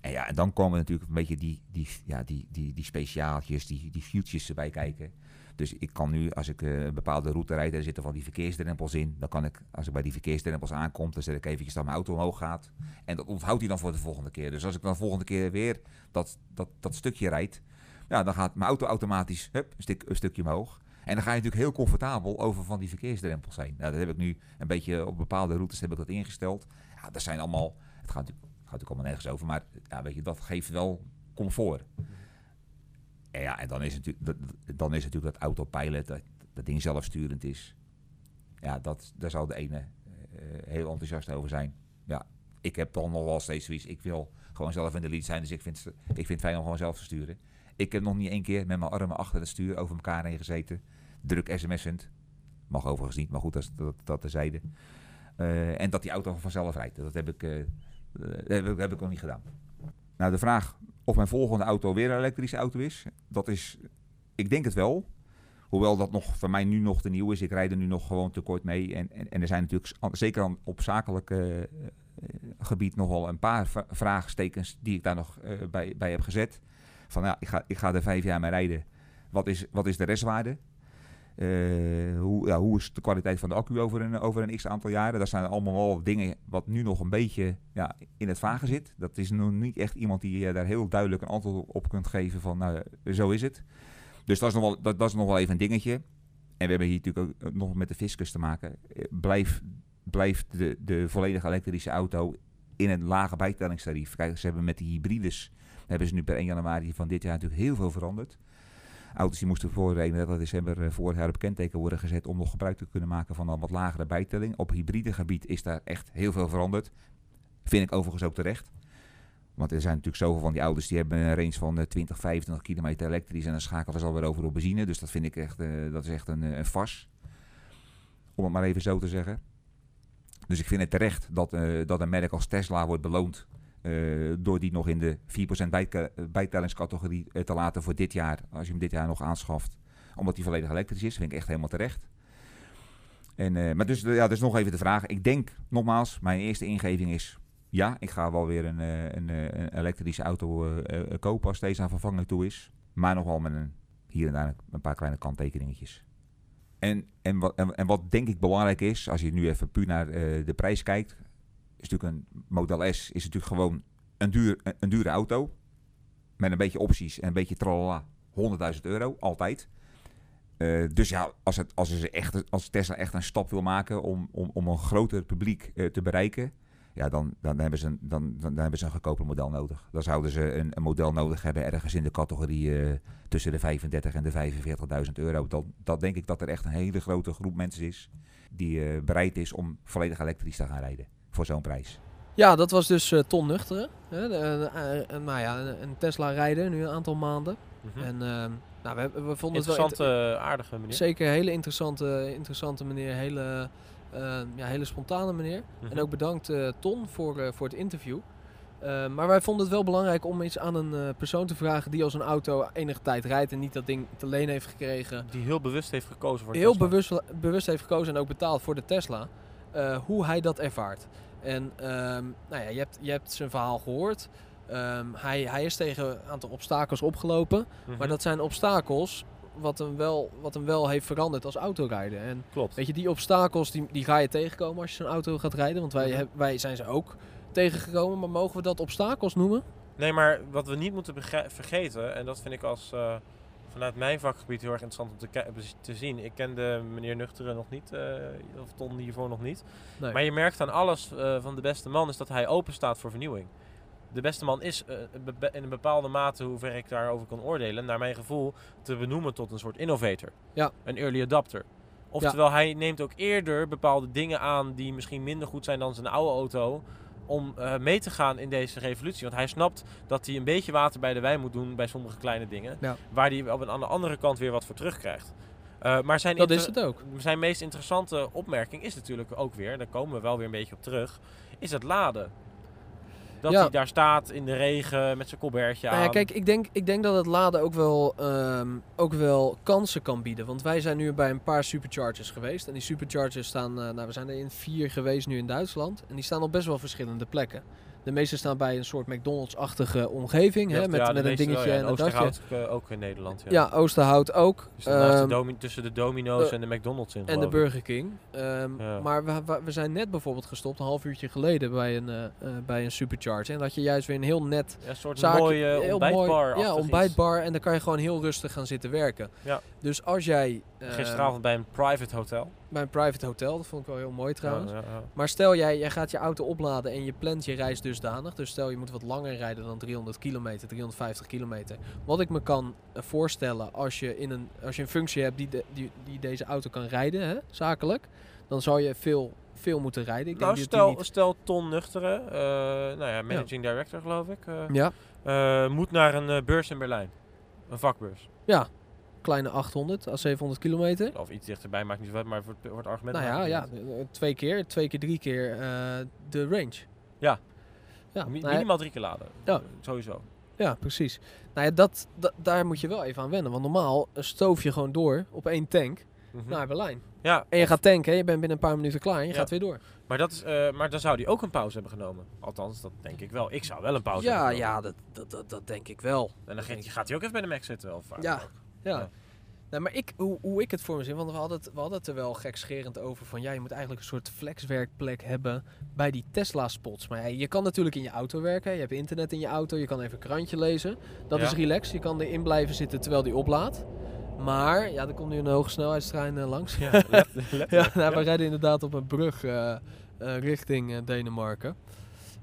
En ja, en dan komen natuurlijk een beetje die, die, ja, die, die, die speciaaltjes, die, die erbij kijken. Dus ik kan nu, als ik uh, een bepaalde route rijd, er zitten van die verkeersdrempels in. Dan kan ik, als ik bij die verkeersdrempels aankom, dan zet ik eventjes dat mijn auto omhoog gaat. En dat onthoudt hij dan voor de volgende keer. Dus als ik dan de volgende keer weer dat, dat, dat stukje rijd, ja, dan gaat mijn auto automatisch hup, een, een stukje omhoog. En dan ga je natuurlijk heel comfortabel over van die verkeersdrempels heen. Nou, dat heb ik nu een beetje op bepaalde routes heb ik dat ingesteld. Ja, dat zijn allemaal, het gaat natuurlijk, gaat natuurlijk allemaal nergens over, maar ja, weet je, dat geeft wel comfort. Ja, en dan is, het, dan is natuurlijk dat autopilot, dat, dat ding zelfsturend is. Ja, dat, daar zal de ene uh, heel enthousiast over zijn. Ja, ik heb dan nog wel steeds zoiets. Ik wil gewoon zelf in de lead zijn, dus ik vind, ik vind het fijn om gewoon zelf te sturen. Ik heb nog niet één keer met mijn armen achter het stuur over elkaar heen gezeten. Druk sms'end. Mag overigens niet, maar goed, dat, dat, dat terzijde. Uh, en dat die auto vanzelf rijdt. Dat heb ik, uh, heb, heb ik nog niet gedaan. Nou, de vraag of mijn volgende auto weer een elektrische auto is, dat is, ik denk het wel. Hoewel dat nog voor mij nu nog te nieuw is. Ik rijd er nu nog gewoon te kort mee. En, en, er zijn natuurlijk zeker op zakelijk uh, gebied nogal een paar vraagstekens die ik daar nog uh, bij, bij heb gezet. Van ja, ik ga, ik ga er vijf jaar mee rijden. Wat is, wat is de restwaarde? Uh, hoe, ja, is de kwaliteit van de accu over een, over een x aantal jaren? Dat zijn allemaal wel dingen wat nu nog een beetje ja, in het vage zit. Dat is nog niet echt iemand die je daar heel duidelijk een antwoord op kunt geven van nou, zo is het. Dus dat is, nog wel, dat, dat is nog wel even een dingetje. En we hebben hier natuurlijk ook nog met de fiscus te maken. Eh, blijf, blijft de, de volledige elektrische auto in een lage bijtellingstarief. Kijk, ze hebben met die hybrides, hebben ze nu per 1 januari van dit jaar natuurlijk heel veel veranderd. Auto's die moesten voor 31 december eh, vorig jaar op kenteken worden gezet om nog gebruik te kunnen maken van een wat lagere bijtelling. Op hybride gebied is daar echt heel veel veranderd. Vind ik overigens ook terecht. Want er zijn natuurlijk zoveel van die auto's die hebben een range van 20, eh, 25 kilometer elektrisch en dan schakelen ze alweer over op benzine. Dus dat vind ik echt, uh, dat is echt een, een. Om het maar even zo te zeggen. Dus ik vind het terecht dat, dat een merk als Tesla wordt beloond uh, door die nog in de 4% bij, bijtellingscategorie uh, te laten voor dit jaar, als je hem dit jaar nog aanschaft, omdat die volledig elektrisch is, vind ik echt helemaal terecht. En, uh, maar dus, ja, dus nog even de vraag. Ik denk, nogmaals, mijn eerste ingeving is, ja, ik ga wel weer een, een, een elektrische auto kopen als deze aan vervanging toe is. Maar nog wel met een, hier en daar een paar kleine kanttekeningetjes. En, en, wat, en, en wat denk ik belangrijk is, als je nu even puur naar de prijs kijkt, is natuurlijk een Model S is natuurlijk gewoon een, duur, een, dure auto. Met een beetje opties en een beetje tralala. 100.000 euro, altijd. Uh, dus ja, als, het, als, ze echt, als Tesla echt een stap wil maken om, om, om een groter publiek uh, te bereiken, ja, dan, dan, hebben ze een, dan, dan, dan, hebben ze een goedkoper model nodig. Dan zouden ze een, een model nodig hebben ergens in de categorie uh, tussen de 35 en de 45.000 euro. Dat, dat denk ik dat er echt een hele grote groep mensen is die bereid is om volledig elektrisch te gaan rijden voor zo'n prijs.
Ja, dat was dus uh, Ton Nuchteren. Hè, de, uh, nou ja, een Tesla rijden nu een aantal maanden. Mm -hmm. En uh, nou, we, we vonden
het wel...
Interessante,
aardige meneer.
Zeker, hele interessante, interessante meneer. Hele, ja, hele spontane meneer. Mm -hmm. En ook bedankt Ton voor, voor het interview. maar wij vonden het wel belangrijk om iets aan een persoon te vragen die als een auto enige tijd rijdt en niet dat ding te leen heeft gekregen.
Die heel bewust heeft gekozen voor de
Heel
Tesla.
bewust, bewust heeft gekozen en ook betaald voor de Tesla. Uh, hoe hij dat ervaart. En um, nou ja, je, hebt, je hebt zijn verhaal gehoord. Um, hij, hij is tegen een aantal obstakels opgelopen. Mm -hmm. Maar dat zijn obstakels wat hem, wel, wat hem wel heeft veranderd als autorijden. En
Klopt.
Weet je, die obstakels die, die ga je tegenkomen als je zo'n auto gaat rijden. Want wij, heb, wij zijn ze ook tegengekomen. Maar mogen we dat obstakels noemen?
Nee, maar wat we niet moeten vergeten, en dat vind ik als... Uh vanuit mijn vakgebied heel erg interessant om te, te zien. Ik kende meneer Nuchteren nog niet, uh, of Ton hiervoor nog niet. Nee. Maar je merkt aan alles uh, van de beste man is dat hij open staat voor vernieuwing. De beste man is uh, in een bepaalde mate, hoever ik daarover kan oordelen, naar mijn gevoel te benoemen tot een soort innovator.
Ja.
Een early adapter. Oftewel, ja. hij neemt ook eerder bepaalde dingen aan die misschien minder goed zijn dan zijn oude auto. Om eh, mee te gaan in deze revolutie. Want hij snapt dat hij een beetje water bij de wijn moet doen bij sommige kleine dingen.
Ja.
Waar hij op een, aan de andere kant weer wat voor terugkrijgt. Eh, maar zijn,
Dat is het ook.
zijn meest interessante opmerking is natuurlijk ook weer, daar komen we wel weer een beetje op terug, is het laden. Dat
Ja.
hij daar staat in de regen met zijn colbertje
Nou
aan.
ja, kijk, ik denk, ik denk dat het laden ook wel, ehm, ook wel kansen kan bieden. Want wij zijn nu bij een paar superchargers geweest. En die superchargers staan, eh, nou we zijn er in vier geweest nu in Duitsland. En die staan op best wel verschillende plekken. De meeste staan bij een soort McDonald's-achtige omgeving. Hè,
Ja,
met
ja, de
met een dingetje
ja.
en een dakje.
Eh, ook in Nederland. Ja.
Ja, Oosterhout ook.
Dus naast de
Ehm,
tussen de Domino's
eh,
en de McDonald's in.
en de. Burger King. Ehm. Maar we, we, zijn net bijvoorbeeld gestopt, een half uurtje geleden, bij een, eh, bij een supercharger. En dat je juist weer een heel net
een soort
zaakje-
mooie ontbijtbar.
mooi- Ja, ontbijtbar. En dan kan je gewoon heel rustig gaan zitten werken.
Ja.
Dus als jij...
Gisteravond bij een private hotel.
Bij een private hotel, dat vond ik wel heel mooi trouwens.
Ja, ja, ja.
Maar stel jij, jij gaat je auto opladen en je plant je reis dusdanig. Dus stel je moet wat langer rijden dan 300 kilometer, 350 kilometer. Wat ik me kan eh, voorstellen als je, in een, als je een functie hebt die, de, die, die deze auto kan rijden, hè, zakelijk. Dan zou je veel, veel moeten rijden. Ik
Nou,
denk
stel,
niet...
stel Ton Nuchteren, eh, nou ja, managing director geloof ik, eh,
Ja,
moet naar een beurs in Berlijn. Een vakbeurs.
Kleine 800 à 700 kilometer.
Of iets dichterbij, maakt niet zo uit, maar voor het, voor het argument...
Nou ja, ja, eh, twee keer, twee keer, drie keer eh, de range.
Ja.
Ja,
uit. Mi-
nou ja,
minimaal drie keer laden.
Ja.
Sowieso.
Ja, precies. Nou ja, dat, dat, daar moet je wel even aan wennen. Want normaal stoof je gewoon door op één tank
Mhm.
naar Berlijn.
Ja,
En je gaat tanken, je bent binnen een paar minuten klaar en je
Ja.
gaat weer door.
maar, dat is, eh, maar dan zou hij ook een pauze hebben genomen. Althans, dat denk ik wel. Ik zou wel een pauze
ja,
hebben
ja dat, dat, dat, dat denk ik wel.
En dan gaat, gaat hij ook even bij de Mac zitten. Of waar
Ja.
ook.
Ja. Nou, maar ik, hoe, hoe ik het voor me zie, want we hadden, het, we hadden het er wel gekscherend over van ja, je moet eigenlijk een soort flexwerkplek hebben bij die Tesla-spots. Maar ja, je kan natuurlijk in je auto werken, je hebt internet in je auto, je kan even een krantje lezen. Dat
Ja.
is relaxed, je kan erin blijven zitten terwijl die oplaadt. Maar, ja, er komt nu een hoge snelheidstrein eh, langs.
Ja,
Ja, nou,
Ja.
we rijden inderdaad op een brug eh, eh, richting Denemarken.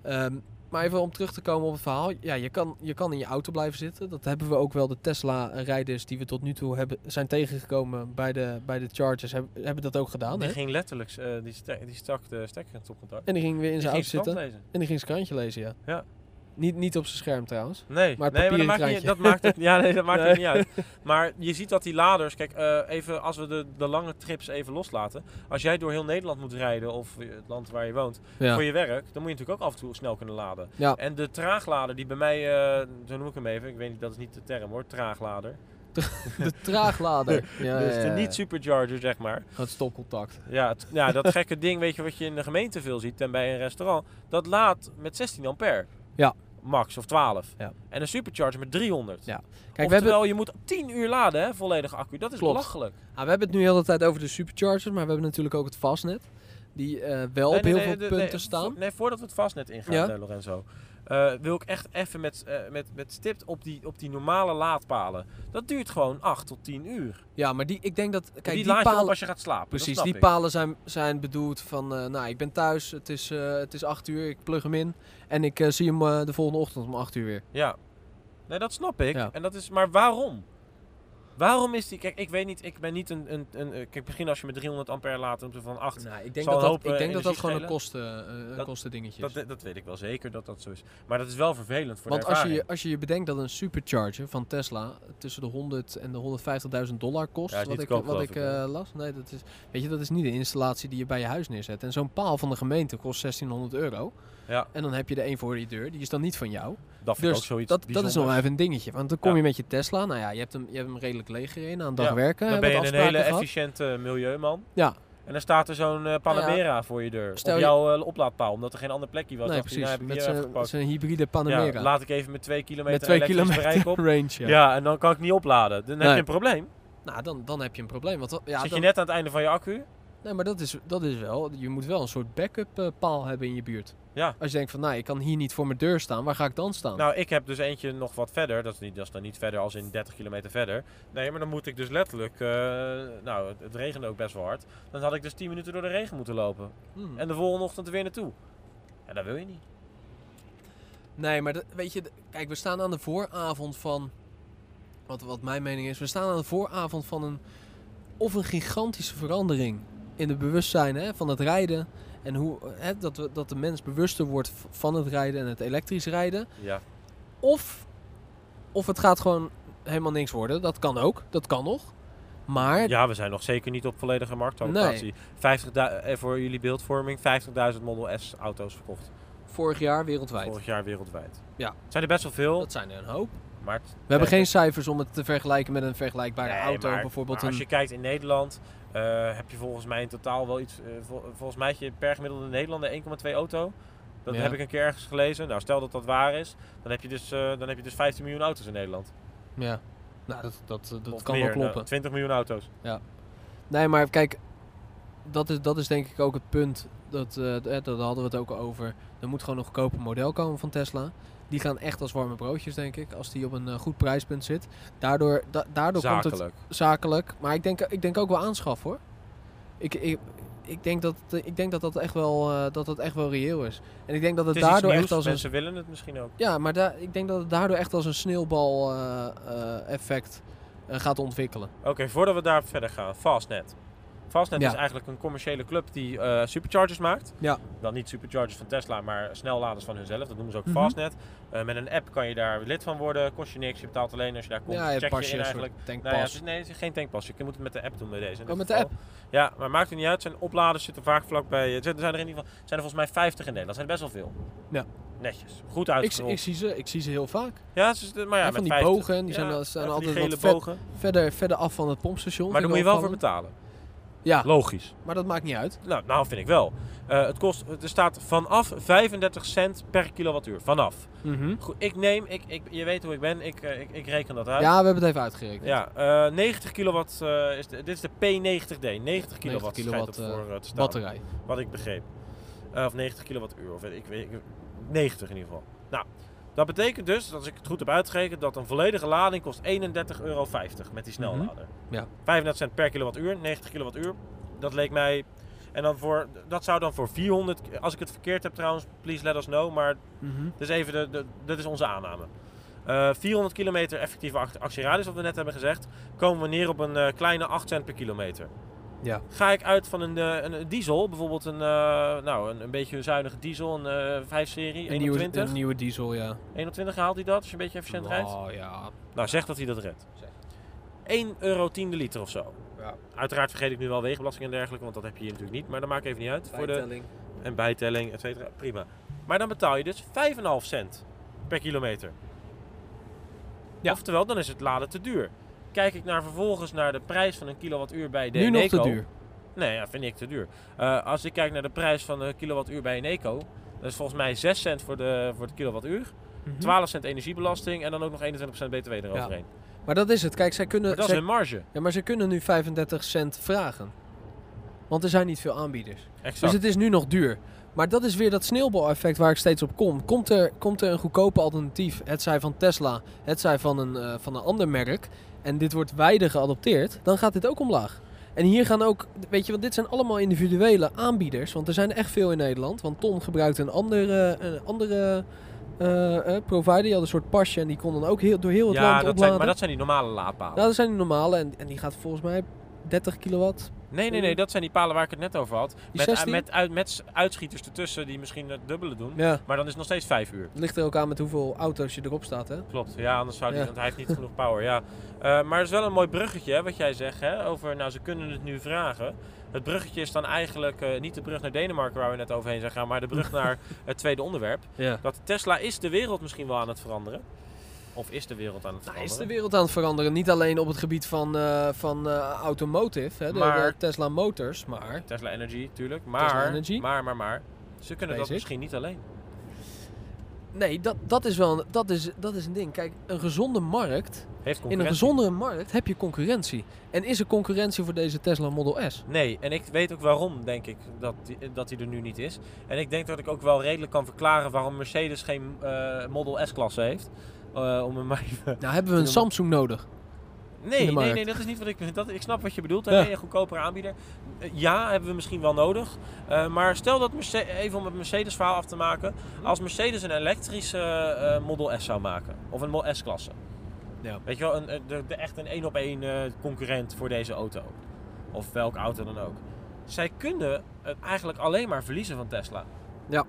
Ehm, maar even om terug te komen op het verhaal. Ja, je kan, je kan in je auto blijven zitten. Dat hebben we ook wel. De Tesla-rijders die we tot nu toe hebben, zijn tegengekomen bij de, bij de Chargers, hebben, hebben dat ook gedaan.
Die
Hè?
ging letterlijk, eh, die, stek, die stak de stekker in het stopcontact.
En die ging weer in zijn auto zitten.
lezen.
En die ging zijn krantje lezen, ja.
Ja.
Niet, niet op zijn scherm trouwens.
Nee,
Maar
nee, maar dat maakt, niet, dat maakt het, ja, nee, dat maakt
Nee.
het niet uit. Maar je ziet dat die laders, kijk, eh, even als we de, de lange trips even loslaten. Als jij door heel Nederland moet rijden of het land waar je woont
Ja.
voor je werk, dan moet je natuurlijk ook af en toe snel kunnen laden.
Ja.
En de traaglader die bij mij, eh, zo noem ik hem even, ik weet niet, dat is niet de term hoor, traaglader.
De traaglader. ja,
dus de
ja.
niet supercharger zeg maar.
Het stopcontact.
Ja, het- ja, dat gekke ding weet je wat je in de gemeente veel ziet en bij een restaurant. Dat laat met 16 ampère.
Ja.
Max of 12.
Ja.
En een supercharger met 300.
Ja.
Kijk,
Kijk, we hebben,
Oftewel, je moet 10 uur laden, hè, volledige accu. Dat is
Klopt.
belachelijk.
Ah, we hebben het nu de hele tijd over de superchargers, maar we hebben natuurlijk ook het Fastnet. Die eh, wel
Nee,
op
nee,
heel
nee,
veel punten staan.
vo- nee, voordat we het vastnet ingaan,
Ja?
eh, Lorenzo. Eh, wil ik echt even met, eh, met, met stipt op die, op die normale laadpalen. Dat duurt gewoon 8 tot 10 uur.
Ja, maar die, ik denk dat... Kijk,
die,
die,
laad je op
palen...
als je gaat slapen.
Precies, die
ik.
palen zijn, zijn bedoeld van... eh, nou, ik ben thuis, het is, het is 8 uur, ik plug hem in. En ik zie hem de volgende ochtend om 8 uur weer.
Ja. Nee, dat snap ik.
Ja.
En dat is, maar waarom? Waarom is die... Kijk, ik weet niet, ik ben niet een... een, een eh, kijk, misschien als je met 300 ampère laat en van 8...
Nou, ik denk dat dat, ik
eh,
denk dat, dat gewoon een, kosten, eh, een
Dat-
kostendingetje is.
Dat, dat weet ik wel zeker dat dat zo is. Maar dat is wel vervelend voor
Want
de
als je,
ervaring.
als je je bedenkt dat een supercharger van Tesla tussen de 100 en de 150.000 dollar kost,
Ja,
wat ik,
koop,
wat ik las, nee, dat is, weet je, dat is niet de installatie die je bij je huis neerzet. En zo'n paal van de gemeente kost 1600 euro.
Ja,
En dan heb je er één voor je deur, die is dan niet van jou.
dat vind ik
Dus
ook zoiets
dat, dat is nog even een dingetje. Want dan kom
Ja.
je met je Tesla, nou ja, je hebt hem, je hebt hem redelijk leeg gereden aan een dag
Ja,
werken.
Dan ben je een hele
gehad.
efficiënte milieuman.
Ja.
En dan staat er zo'n eh, Panamera voor je deur.
Stel
op jouw eh, oplaadpaal, omdat er geen ander plekje was.
Nee, precies.
nou, heb ik
Met
die
zijn-
gepakt.
zijn hybride Panamera.
Ja, laat ik even met twee kilometer
met twee
elektrisch
kilometer
bereik op.
range. Ja.
En dan kan ik niet opladen. Dan heb je een probleem.
Nou, dan, dan heb je een probleem. Want, ja,
Zit je net aan het einde van je accu?
Nee, maar dat is, dat is wel. Je moet wel een soort backup eh, paal hebben in je buurt.
Ja.
Als je denkt van, nou, ik kan hier niet voor mijn deur staan, waar ga ik dan staan?
Nou, ik heb dus eentje nog wat verder. Dat is, niet, dat is dan niet verder als in 30 kilometer verder. Nee, maar dan moet ik dus letterlijk... eh, nou, het, het regende ook best wel hard. Dan had ik dus 10 minuten door de regen moeten lopen.
Hmm.
En de volgende ochtend er weer naartoe. Ja, dat wil je niet.
Nee, maar dat, weet je, kijk, we staan aan de vooravond van. Wat, wat mijn mening is, we staan aan de vooravond van een. Of een gigantische verandering in het bewustzijn hè, van het rijden. En hoe, hè, dat, we, dat de mens bewuster wordt van het rijden en het elektrisch rijden.
Ja.
Of, of het gaat gewoon helemaal niks worden. Dat kan ook. Dat kan nog. Maar
ja, we zijn nog zeker niet op volledige marktalocatie. 50 eh, voor jullie beeldvorming, 50.000 Model S auto's verkocht.
vorig jaar wereldwijd.
Vorig jaar wereldwijd.
Ja.
Zijn er best wel veel,
Dat zijn er een hoop.
maar...
We hebben
eh,
geen cijfers om het te vergelijken met een vergelijkbare
Nee,
auto.
maar-
bijvoorbeeld
maar als
een...
je kijkt in Nederland, eh, heb je volgens mij in totaal wel iets... eh, vol- volgens mij heb je per gemiddelde Nederlander 1,2 auto. Dat
Ja.
heb ik een keer ergens gelezen. Nou, stel dat dat waar is, dan heb je dus, eh, dan heb je dus 15 miljoen auto's in Nederland.
Ja. Nou, dat, dat, dat
Of
kan
meer,
wel kloppen.
nou, 20 miljoen auto's.
Nee, maar kijk, dat is, dat is denk ik ook het punt. Dat, d- eh, daar hadden we het ook over. Er moet gewoon een goedkoper model komen van Tesla. Die gaan echt als warme broodjes, denk ik. Als die op een eh, goed prijspunt zit. Daardoor, da- daardoor komt het
Zakelijk.
Maar ik denk, ik denk ook wel aanschaf hoor. Ik, ik, ik, denk, dat, ik denk dat dat echt wel, eh, dat dat echt wel reëel is. En ik denk dat het, daardoor
nieuws,
echt als een
mensen willen het misschien ook.
ja, maar daar ik denk dat het daardoor echt als een sneeuwbal eh, eh, effect eh, gaat ontwikkelen.
Oké, voordat we daar verder gaan, Fastnet. Fastnet
Ja.
is eigenlijk een commerciële club die eh, superchargers maakt.
Ja.
Dan niet superchargers van Tesla, maar snelladers van hunzelf. Dat noemen ze ook
Mhm.
Fastnet. Eh, met een app kan je daar lid van worden. Kost je niks. Je betaalt alleen als je daar komt.
ja, je
check je in eigenlijk.
tankpas.
Nou ja, is, nee, het is geen tankpas. Je moet het met de app doen bij deze.
Oh, met de
geval. Ja, maar maakt het niet uit. Zijn opladers zitten vaak vlakbij. Er zijn er in ieder geval zijn er volgens mij 50 in Nederland. Dat zijn best wel veel.
Ja.
Netjes. Goed uitgerold.
ik, zie ze, ik zie ze heel vaak.
ja, is, maar ja,
Ja,
met
die
50.
bogen, die zijn,
Ja,
zijn altijd wat
bogen.
verder, verder af van het pompstation.
Maar daar moet je wel voor betalen.
Ja,
Logisch.
maar dat maakt niet uit.
Nou, nou vind ik wel. Eh, het kost, er staat vanaf 35 cent per kilowattuur. Vanaf. Goed, ik neem, ik, ik, je weet hoe ik ben, ik, eh, ik, ik reken dat uit.
Ja, we hebben het even uitgerekend.
Ja, eh, 90 kilowatt, eh, is de, dit is de P90D. 90 kilowatt,
kilowatt,
schijnt het voor te staan.
Batterij.
Wat ik begreep. Of 90 kilowattuur, of weet ik weet ik, 90 in ieder geval. Nou, dat betekent dus, als ik het goed heb uitgerekend, dat een volledige lading kost 31,50 euro met die snellader.
Mhm. Ja.
35 cent per kilowattuur, 90 kilowattuur. Dat leek mij... En dan voor, dat zou dan voor 400, als ik het verkeerd heb trouwens, please let us know, maar
Mhm.
dus even, de, de, dat is onze aanname. Eh 400 kilometer effectieve act- actieradius, wat we net hebben gezegd, komen we neer op een eh, kleine 8 cent per kilometer.
Ja.
Ga ik uit van een, eh, een, diesel, bijvoorbeeld een, eh, nou, een, een beetje een zuinige diesel, een eh 5-serie,
Een nieuwe,
21.
een nieuwe diesel, ja.
21 haalt hij dat, als je een beetje efficiënt rijdt?
Oh, ja.
Nou, zeg dat hij dat redt.
Zeg.
1 euro 10 de liter of zo.
Ja.
Uiteraard vergeet ik nu wel wegenbelasting en dergelijke, want dat heb je hier natuurlijk niet. Maar dat maakt even niet uit. Voor de, en bijtelling, et cetera. Prima. Maar dan betaal je dus 5,5 cent per kilometer.
Ja.
Oftewel, dan is het laden te duur. Kijk ik naar vervolgens naar de prijs van een kilowattuur bij de
Nu nog
Eneco.
te duur.
Nee, ja, vind ik te duur. Eh, als ik kijk naar de prijs van een kilowattuur bij een Eco, dat is volgens mij 6 cent voor de, voor de kilowattuur.
Mhm.
12 cent energiebelasting en dan ook nog 21% btw eroverheen.
Maar dat is het. Kijk, zij kunnen...
Maar dat is hun marge.
Ja, maar ze kunnen nu 35 cent vragen. Want er zijn niet veel aanbieders.
Exact.
Dus het is nu nog duur. Maar dat is weer dat sneeuwbaleffect waar ik steeds op kom. Komt er, komt er een goedkope alternatief, het zij van Tesla, het zij van een, eh, van een ander merk, en dit wordt wijder geadopteerd, dan gaat dit ook omlaag. En hier gaan ook, weet je, want dit zijn allemaal individuele aanbieders, want er zijn er echt veel in Nederland. Want Ton gebruikt een andere, een andere eh, eh, provider, die had een soort pasje en die kon dan ook heel, door heel het
ja,
land
dat zijn,
opladen.
maar dat zijn die normale laadpalen.
Nou, dat zijn die normale en, en die gaat volgens mij 30 kilowatt.
Nee, nee, nee, dat zijn die palen waar ik het net over had. Met,
16?
met, uit, met uitschieters ertussen die misschien het dubbele doen.
Ja,
Maar dan is het nog steeds 5 uur.
het ligt er ook aan met hoeveel auto's je erop staat, hè?
Klopt, ja, anders zou
Ja.
want hij heeft niet genoeg power. Ja. Eh, maar het is wel een mooi bruggetje, hè, wat jij zegt, hè, over, nou, ze kunnen het nu vragen. Het bruggetje is dan eigenlijk eh, niet de brug naar Denemarken waar we net overheen zijn gaan, maar de brug naar het tweede onderwerp.
Ja.
Dat Tesla is de wereld misschien wel aan het veranderen. Of is de wereld aan het
Nou,
veranderen?
is de wereld aan het veranderen. Niet alleen op het gebied van, eh, van eh, automotive, hè, de,
Maar-
de Tesla Motors, maar...
Tesla Energy, tuurlijk.
Tesla
Maar,
Energy.
maar, maar, maar. Ze kunnen dat misschien niet alleen.
Nee, dat, dat, is wel een, dat, is, dat is een ding. Kijk, een gezonde markt,
Heeft
in een gezondere markt heb je concurrentie. En is er concurrentie voor deze Tesla Model S?
Nee, en ik weet ook waarom, denk ik, dat die, dat die er nu niet is. En ik denk dat ik ook wel redelijk kan verklaren waarom Mercedes geen eh, Model S-klasse heeft. Eh, om hem maar even...
Nou, hebben we een Samsung nodig.
Nee, nee, nee, dat is niet wat ik... Dat, ik snap wat je bedoelt,
Ja.
een goedkopere aanbieder. Eh, ja, hebben we misschien wel nodig. Eh, maar stel dat, even om het Mercedes-verhaal af te maken. Als Mercedes een elektrische Model S zou maken, of een Model S-klasse.
Ja.
Weet je wel, een, de, de, echt een één op één concurrent voor deze auto. Of welke auto dan ook. zij kunnen het eigenlijk alleen maar verliezen van Tesla.
Ja.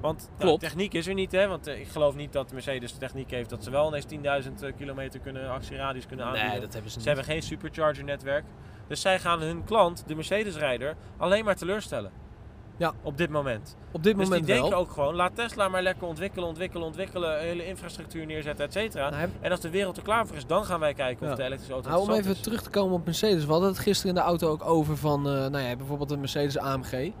Want nou,
Klopt.
techniek is er niet, hè? Want eh, ik geloof niet dat Mercedes de techniek heeft dat ze wel ineens 10.000 eh, kilometer kunnen, actieradius kunnen aanbieden.
Nee, dat hebben ze
Ze
niet.
hebben geen supercharger netwerk. Dus zij gaan hun klant, de Mercedes-rijder, alleen maar teleurstellen.
Ja.
Op dit moment.
Op dit
Dus
moment
die denken
wel.
ook gewoon, laat Tesla maar lekker ontwikkelen, ontwikkelen, ontwikkelen. Hele infrastructuur neerzetten, et cetera.
Nou, heb-
En als de wereld er klaar voor is, dan gaan wij kijken of de elektrische auto
Nou, om even
is.
terug te komen op Mercedes. We hadden het gisteren in de auto ook over van, eh, nou ja, bijvoorbeeld een Mercedes AMG.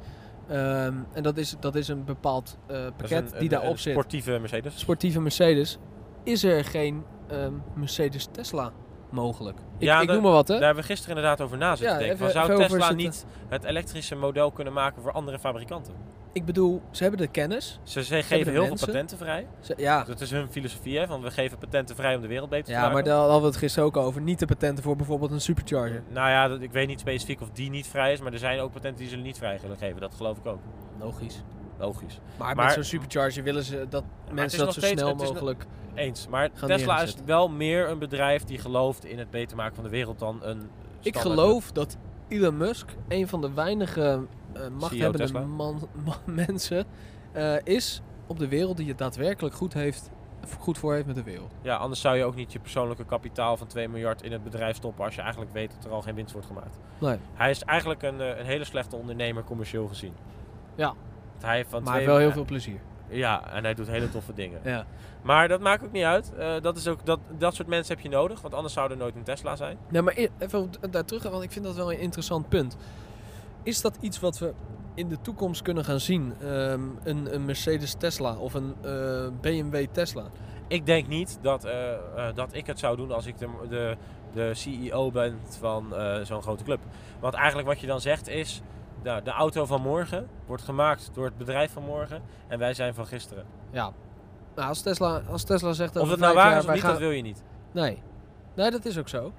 Ehm, en dat is, dat is een bepaald eh, pakket
een-
die
een-
daarop
een
zit.
sportieve Mercedes.
Sportieve Mercedes. Is er geen ehm, Mercedes Tesla mogelijk? Ik,
Ja,
ik noem maar wat, hè?
Daar hebben we gisteren inderdaad over na zitten
Ja,
denken.
even-
zou
even
Tesla niet het elektrische model kunnen maken voor andere fabrikanten?
Ik bedoel, ze hebben de kennis.
Ze, geven heel
mensen.
veel patenten vrij.
Ze- ja,
Dat is hun filosofie, hè? Van we geven patenten vrij om de wereld beter te
ja
maken.
maar daar hadden we het gisteren ook over. Niet de patenten voor bijvoorbeeld een supercharger.
Nou ja, dat- ik weet niet specifiek of die niet vrij is, maar er zijn ook patenten die ze niet vrij willen geven. Dat geloof ik ook.
Logisch.
Logisch.
Maar,
Maar-
met zo'n supercharger willen ze dat mensen dat zo
steeds-
snel mogelijk...
Eens. Maar Tesla is wel meer een bedrijf die gelooft in het beter maken van de wereld dan een.
Ik geloof dat Elon Musk een van de weinige machthebbende
Tesla?
man, man- mensen eh, is op de wereld die het daadwerkelijk goed, heeft, goed voor heeft met de wereld.
Ja, anders zou je ook niet je persoonlijke kapitaal van 2 miljard in het bedrijf stoppen als je eigenlijk weet dat er al geen winst wordt gemaakt.
Nee.
Hij is eigenlijk een, eh, een hele slechte ondernemer commercieel gezien.
Ja.
Hij heeft van
Maar wel heel veel plezier.
Ja, en hij doet hele toffe dingen.
Ja.
Maar dat maakt ook niet uit. Eh, dat, is ook, dat, dat soort mensen heb je nodig, want anders zou er nooit een Tesla zijn.
Nee, maar e- even daar terug, want ik vind dat wel een interessant punt. Is dat iets wat we in de toekomst kunnen gaan zien? Ehm, een, een Mercedes Tesla of een eh, BMW Tesla?
Ik denk niet dat, eh, eh, dat ik het zou doen als ik de, de, de CEO ben van zo'n grote club. Want eigenlijk wat je dan zegt is, nou, de auto van morgen wordt gemaakt door het bedrijf van morgen en wij zijn van gisteren.
Ja. Nou, als Tesla, als Tesla zegt
Of het nou waar is of niet,
gaan-
dat wil je niet.
Nee. Nee, dat is ook zo.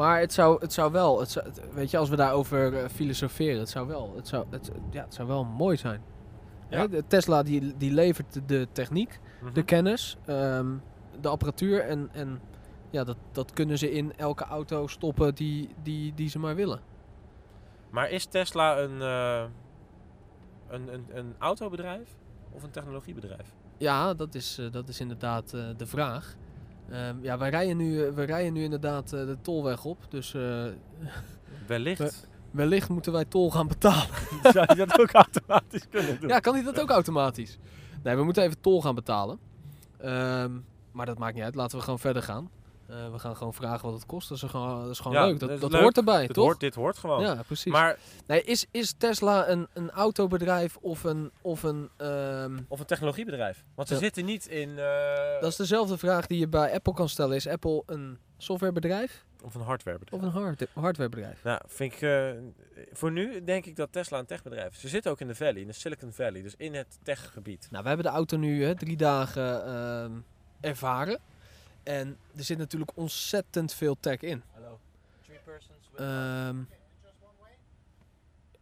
Maar het zou, het zou wel, het zou, het- weet je, als we daarover eh, filosoferen, het zou wel, het zou, het, ja, het zou wel mooi zijn.
Ja.
Hè, de Tesla die, die levert de- techniek,
Mhm.
de kennis, ehm, de apparatuur en, en ja, dat, dat kunnen ze in elke auto stoppen die, die, die ze maar willen.
Maar is Tesla een, eh, een, een, een autobedrijf of een technologiebedrijf?
Ja, dat is, eh, dat is inderdaad de vraag. Ehm, ja, wij rijden, nu, eh, wij rijden nu inderdaad eh, de tolweg op, dus eh,
Wellicht.
wellicht moeten wij tol gaan betalen.
Zou je dat ook automatisch kunnen doen?
Ja, kan hij dat ook automatisch? Nee, we moeten even tol gaan betalen. Ehm, maar dat maakt niet uit. Laten we gewoon verder gaan. Eh, we gaan gewoon vragen wat het kost. Dat is gewoon, dat is gewoon
Ja,
leuk. Dat,
dat is
dat
leuk.
hoort erbij,
dit,
toch?
hoort, dit hoort gewoon.
ja, precies.
Maar,
nee, is, is Tesla een, een autobedrijf of een... Of een ehm,
of een technologiebedrijf. Want ze
Ja.
zitten niet in... eh,
dat is dezelfde vraag die je bij Apple kan stellen. Is Apple een softwarebedrijf
Of een hardwarebedrijf.
of een hard hardwarebedrijf?
Nou, vind ik... eh, voor nu denk ik dat Tesla een techbedrijf is. Ze zitten ook in de Valley, in de Silicon Valley. Dus in het techgebied.
Nou, we hebben de auto nu hè, drie dagen ehm, ervaren. En er zit natuurlijk ontzettend veel tech in.
Hallo. Three persons
with um,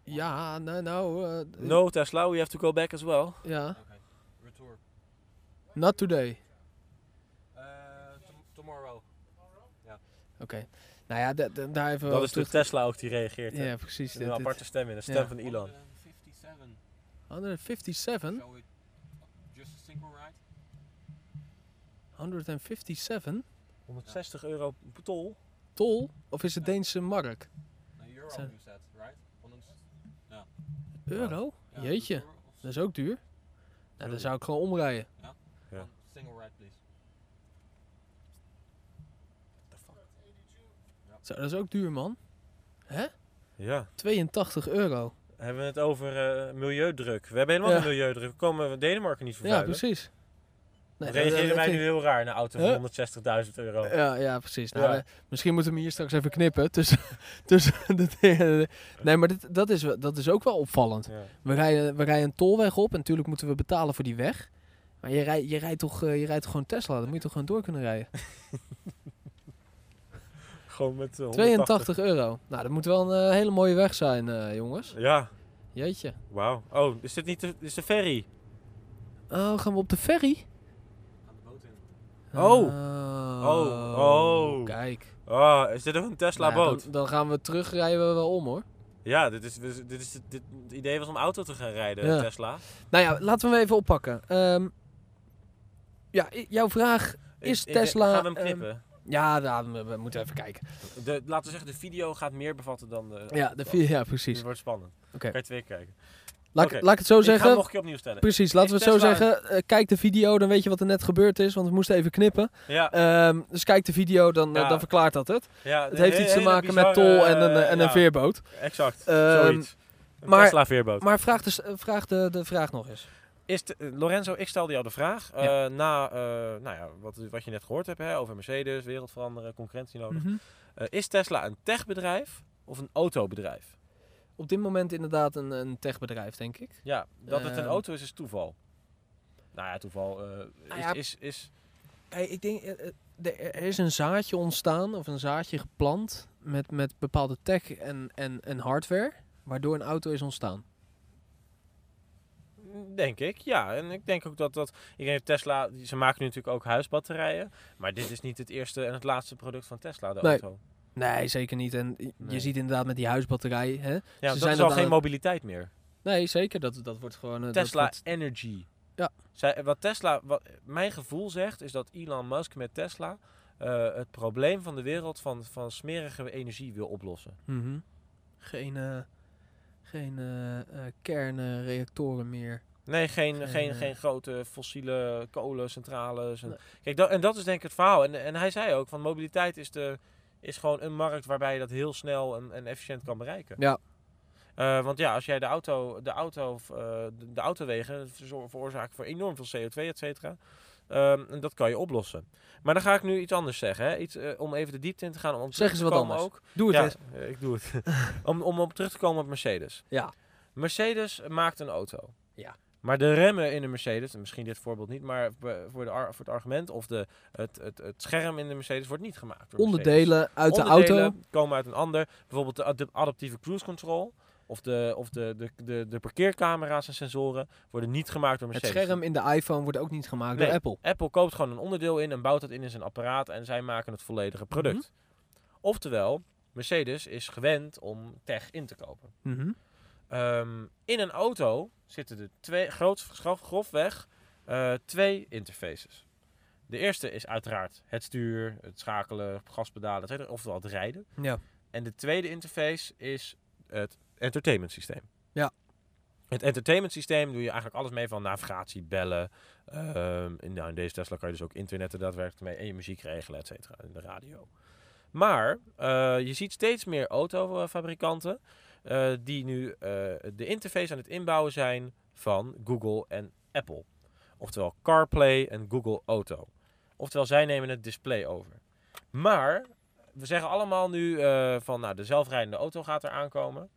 ja, nou, nou. Eh,
no, Tesla, we have to go back as well.
Ja. Okay.
Retour.
Not today.
Uh, tomorrow. Ja.
Oké. Nou ja, daar even.
Dat is
toch
Tesla ook die reageert.
Ja, precies.
Een aparte stem in, een stem van Elon.
157.
157?
157?
160 euro tol.
Tol? Of is het Deense mark?
No, euro
Zo.
you said, right?
Euro?
ja,
Jeetje, dat is ook duur. Nou, dan zou ik gewoon omrijden.
Ja.
Single ride, please.
Zo, dat is ook duur, man. Hè?
Ja.
82 euro.
Hebben we het over eh, milieudruk. We hebben helemaal
Ja.
geen milieudruk. We komen Denemarken niet
Ja,
vervuilen.
precies. Nee,
Dan reageren wij nu heel raar naar een auto van
Huh?
160.000 euro.
Ja, ja precies. Nou,
Ja.
eh, misschien moeten we hem hier straks even knippen. Tussen, tussen de. Nee, maar dit, dat, is, dat is ook wel opvallend.
Ja.
We rijden, we rijden een tolweg op en natuurlijk moeten we betalen voor die weg. Maar je, rij, je, rijdt toch, eh, je rijdt toch gewoon Tesla? Dan moet je toch gewoon door kunnen rijden?
Gewoon met eh, 180.
82 euro. Nou, dat moet wel een eh, hele mooie weg zijn, eh, jongens.
Ja,
Jeetje.
wauw. Oh, is dit niet de, is de ferry?
Oh, gaan we op de ferry?
Gaan de boot in.
Oh.
Oh.
Oh.
Kijk.
Oh, is dit ook een Tesla
Nou dan, dan gaan we terugrijden we wel om, hoor.
Ja, dit is, dit is, dit, het idee was om auto te gaan rijden,
Ja.
Tesla.
Nou ja, laten we hem even oppakken. Ehm, ja, jouw vraag... Is
Ik- ik
Tesla,
Gaan we hem
ehm,
knippen?
Ja, nou, we, we moeten even kijken.
De, laten we zeggen, de video gaat meer bevatten dan de...
Ja, de, vi- ja precies.
Het wordt spannend.
Oké.
Kan je twee keer kijken.
Laat, laat ik het zo
Ik ga hem
zeggen.
nog een keer opnieuw stellen.
Precies, laten we het zo zeggen. Eh, kijk de video, dan weet je wat er net gebeurd is. Want we moesten even knippen.
Ja,
Ehm, dus kijk de video, dan, eh, dan verklaart dat het.
ja,
Het heeft
he-
iets te maken met tol en een,
eh,
en een veerboot.
Exact,
Ehm,
zoiets. Een
maar-
Tesla veerboot.
Maar vraag, de, vraag de, de vraag nog eens.
Is de- Lorenzo, ik stelde jou de vraag. na nou ja, wat, wat je net gehoord hebt hè, over Mercedes, wereld veranderen, concurrentie nodig.
Mhm.
Is Tesla een techbedrijf of een autobedrijf?
Op dit moment inderdaad een, een techbedrijf, denk ik.
Ja, dat het een
Ehm.
auto is, is toeval. Nou ja, toeval eh, is,
ja.
is, is...
Hey, ik denk, eh, eh, er is een zaadje ontstaan, of een zaadje geplant, met, met bepaalde tech en, en, en hardware, waardoor een auto is ontstaan.
Denk ik, ja. En ik denk ook dat dat... Ik denk Tesla... Ze maken nu natuurlijk ook huisbatterijen. Maar dit is niet het eerste en het laatste product van Tesla, de
Nee.
auto.
Nee, zeker niet. En je
Nee.
ziet inderdaad met die huisbatterij. Hè?
Ja,
Ze
dat
zijn
is al geen
het-
mobiliteit meer.
Nee, zeker. Dat, dat wordt gewoon... eh,
Tesla
wordt-
Energy.
Ja.
Zij, wat Tesla, wat mijn gevoel zegt, is dat Elon Musk met Tesla eh, het probleem van de wereld van, van smerige energie wil oplossen.
Mhm. Geen, eh, geen kernreactoren meer.
Nee, geen,
Geen,
geen, geen grote fossiele kolencentrales. En,
Nee.
Kijk, dat, en dat is denk ik het verhaal. En, en hij zei ook, van mobiliteit is, de, is gewoon een markt waarbij je dat heel snel en, en efficiënt kan bereiken.
Ja.
Eh, want ja, als jij de auto, de auto, eh, de, de autowegen veroorzaken voor enorm veel CO2, et cetera. Ehm, en dat kan je oplossen. Maar dan ga ik nu iets anders zeggen. Hè? Iets, eh, om even de diepte in te gaan. Om
Zeg eens
te
wat anders.
Ook.
Doe het
ja,
eens.
ik doe het. om, om op terug te komen op Mercedes.
Ja.
Mercedes maakt een auto.
Ja.
Maar de remmen in de Mercedes, en misschien dit voorbeeld niet, maar voor, de, voor het argument of de, het, het, het scherm in de Mercedes wordt niet gemaakt. Door Mercedes.
Onderdelen uit de auto.
komen uit een ander. Bijvoorbeeld de, ad- de adaptieve cruise control. Of, de, of de, de, de, de parkeercamera's en sensoren worden niet gemaakt door
Het
Mercedes.
scherm in de iPhone wordt ook niet gemaakt
Nee.
door Apple.
Apple koopt gewoon een onderdeel in en bouwt het in in zijn apparaat en zij maken het volledige product.
Mhm.
Oftewel, Mercedes is gewend om tech in te kopen.
Mhm.
Ehm, in een auto zitten er twee, groot, grofweg eh, twee interfaces. De eerste is uiteraard het stuur, het schakelen, gaspedalen, et cetera, oftewel het rijden.
Ja.
En de tweede interface is het entertainment systeem.
Ja.
Het entertainment systeem doe je eigenlijk alles mee van navigatie, bellen. ehm, in, nou, in deze Tesla kan je dus ook internetten daadwerkelijk mee en je muziek regelen, et cetera, en de radio. Maar eh, je ziet steeds meer autofabrikanten eh, die nu eh, de interface aan het inbouwen zijn van Google en Apple. Oftewel CarPlay en Google Auto. Oftewel, zij nemen het display over. Maar we zeggen allemaal nu eh, van nou, de zelfrijdende auto gaat er aankomen.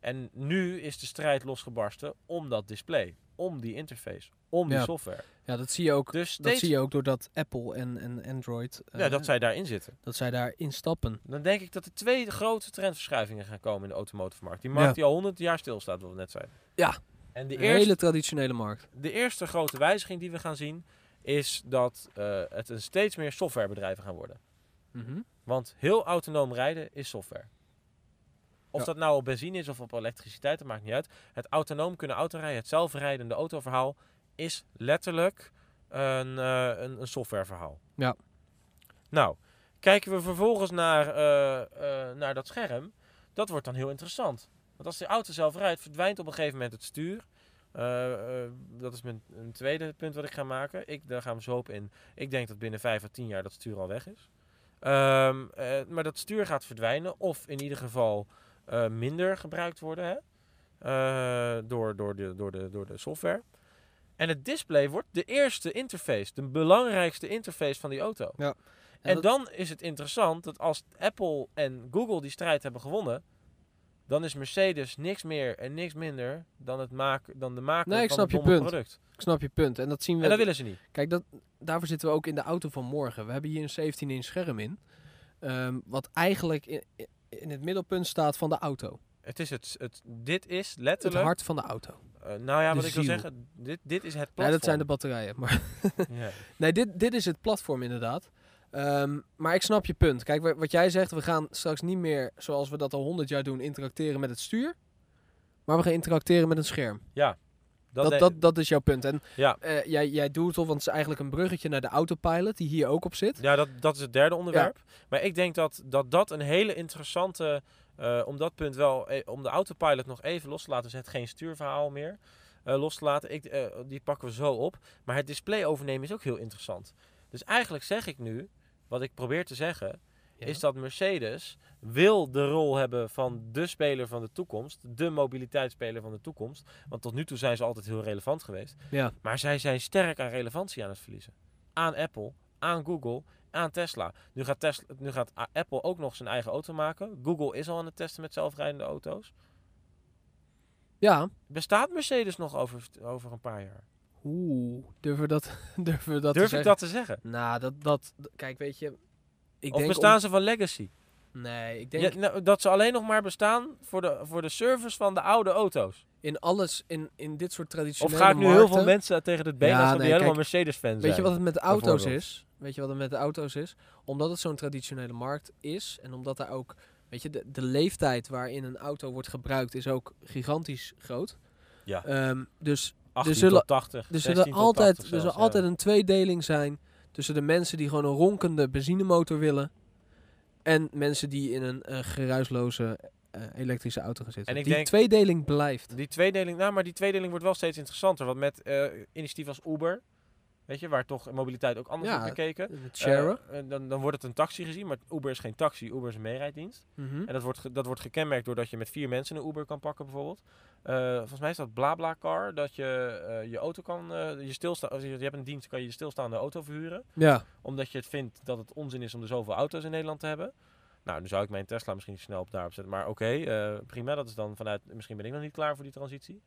En nu is de strijd losgebarsten om dat display, om die interface, om die
Ja.
software.
Ja, dat zie je ook.
Dus
Dat zie je ook doordat Apple en, en Android, eh,
ja, dat zij daarin zitten.
dat zij daarin stappen.
Dan denk ik dat er twee grote trendverschuivingen gaan komen in de automotive markt. Die markt
Ja.
die al honderd jaar stilstaat, wat we net zeiden.
Ja.
En de
Een
eerste,
hele traditionele markt.
de eerste grote wijziging die we gaan zien, is dat eh, het een steeds meer softwarebedrijven gaan worden.
Mhm.
Want heel autonoom rijden is software. Of
Ja.
dat nou op benzine is of op elektriciteit, dat maakt niet uit. Het autonoom kunnen autorijden, het zelfrijdende autoverhaal, is letterlijk een, eh, een, een softwareverhaal.
Ja.
Nou, kijken we vervolgens naar, eh, eh, naar dat scherm, dat wordt dan heel interessant. Want als de auto zelf rijdt, verdwijnt op een gegeven moment het stuur. Dat is mijn een tweede punt wat ik ga maken. Ik, daar gaan we zo op in. Ik denk dat binnen vijf à tien jaar dat stuur al weg is. Ehm, eh, maar dat stuur gaat verdwijnen, of in ieder geval eh, minder gebruikt worden hè? Eh, door, door, de, door, de, door de software. En het display wordt de eerste interface, de belangrijkste interface van die auto.
Ja.
En
dat-
dan is het interessant dat als Apple en Google die strijd hebben gewonnen, dan is Mercedes niks meer en niks minder dan, het maken, dan de maker
Nee, ik
van
snap
het
je punt.
product.
Ik snap je punt. En dat zien we.
En dat willen ze niet.
Kijk, dat, daarvoor zitten we ook in de auto van morgen. We hebben hier een 17-inch scherm in. ehm, wat eigenlijk in, in het middelpunt staat van de auto.
Het is het, het, dit is
Het
letterlijk.
hart van de auto.
eh, nou ja,
de
wat ik wil
ziel.
zeggen, dit, dit is het
Ja,
platform.
dat zijn de batterijen. Maar
Ja.
nee, dit, dit is het platform inderdaad. Ehm, maar ik snap je punt. Kijk, wa- wat jij zegt, we gaan straks niet meer zoals we dat al 100 jaar doen, interacteren met het stuur. Maar we gaan interacteren met een scherm.
Dat,
Dat, dat, dat is jouw punt. En
Ja.
eh, jij, jij doet het al, want het is eigenlijk een bruggetje naar de autopilot, die hier ook op zit.
Ja, dat, dat is het derde onderwerp. Maar ik denk dat dat, dat een hele interessante... eh, om dat punt wel... eh, om de autopilot nog even los te laten. Dus het geen stuurverhaal meer los te laten. Ik, die pakken we zo op. Maar het display overnemen is ook heel interessant. Dus eigenlijk zeg ik nu... Wat ik probeer te zeggen...
Ja.
Is dat Mercedes wil de rol hebben van de speler van de toekomst. De mobiliteitsspeler van de toekomst. Want tot nu toe zijn ze altijd heel relevant geweest.
Ja.
Maar zij zijn sterk aan relevantie aan het verliezen. Aan Apple, aan Google, aan Tesla. Nu gaat, Tesla, nu gaat Apple ook nog zijn eigen auto maken. Google is al aan het testen met zelfrijdende auto's.
Ja.
Bestaat Mercedes nog over, over een paar jaar?
Oeh, durven we dat, durven we dat
Durf
te
ik
zeggen?
dat te zeggen?
Nou, dat, dat, kijk, weet je... Ik
of
denk
bestaan
om-
ze van legacy?
Nee, ik denk
Ja, nou, dat ze alleen nog maar bestaan voor de, voor de service van de oude auto's.
in alles, in, in dit soort
Of
traditionele
ga ik nu heel veel mensen tegen het been
Ja,
laten die helemaal
kijk,
Mercedes-fan zijn?
Weet je wat het met de auto's is? Weet je wat het met de auto's is? Omdat het zo'n traditionele markt is en omdat daar ook, weet je, de, de leeftijd waarin een auto wordt gebruikt is ook gigantisch groot.
Ja.
Ehm, dus
18
zullen-
tot 80,
er
16
zullen altijd,
80
er
ja.
altijd een tweedeling zijn tussen de mensen die gewoon een ronkende benzinemotor willen en mensen die in een eh, geruisloze eh, elektrische auto gaan zitten.
En ik
die
denk-
tweedeling blijft.
Die tweedeling, nou, maar die tweedeling wordt wel steeds interessanter. Want met eh initiatief als Uber, weet je, waar toch mobiliteit ook anders
Ja,
wordt bekeken.
Het sharen.
eh, dan, dan wordt het een taxi gezien, maar Uber is geen taxi, Uber is een meerijdienst.
Mhm.
En dat wordt, dat wordt gekenmerkt doordat je met vier mensen een Uber kan pakken bijvoorbeeld. Eh, volgens mij is dat BlaBlaCar, dat je eh, je auto kan, je stilstaan, als je, je hebt een dienst, kan je je stilstaande auto verhuren.
Ja,
Omdat je het vindt dat het onzin is om er zoveel auto's in Nederland te hebben. Nou, nu zou ik mijn Tesla misschien snel op daarop zetten. Maar oké, eh, prima. Dat is dan vanuit... Misschien ben ik nog niet klaar voor die transitie.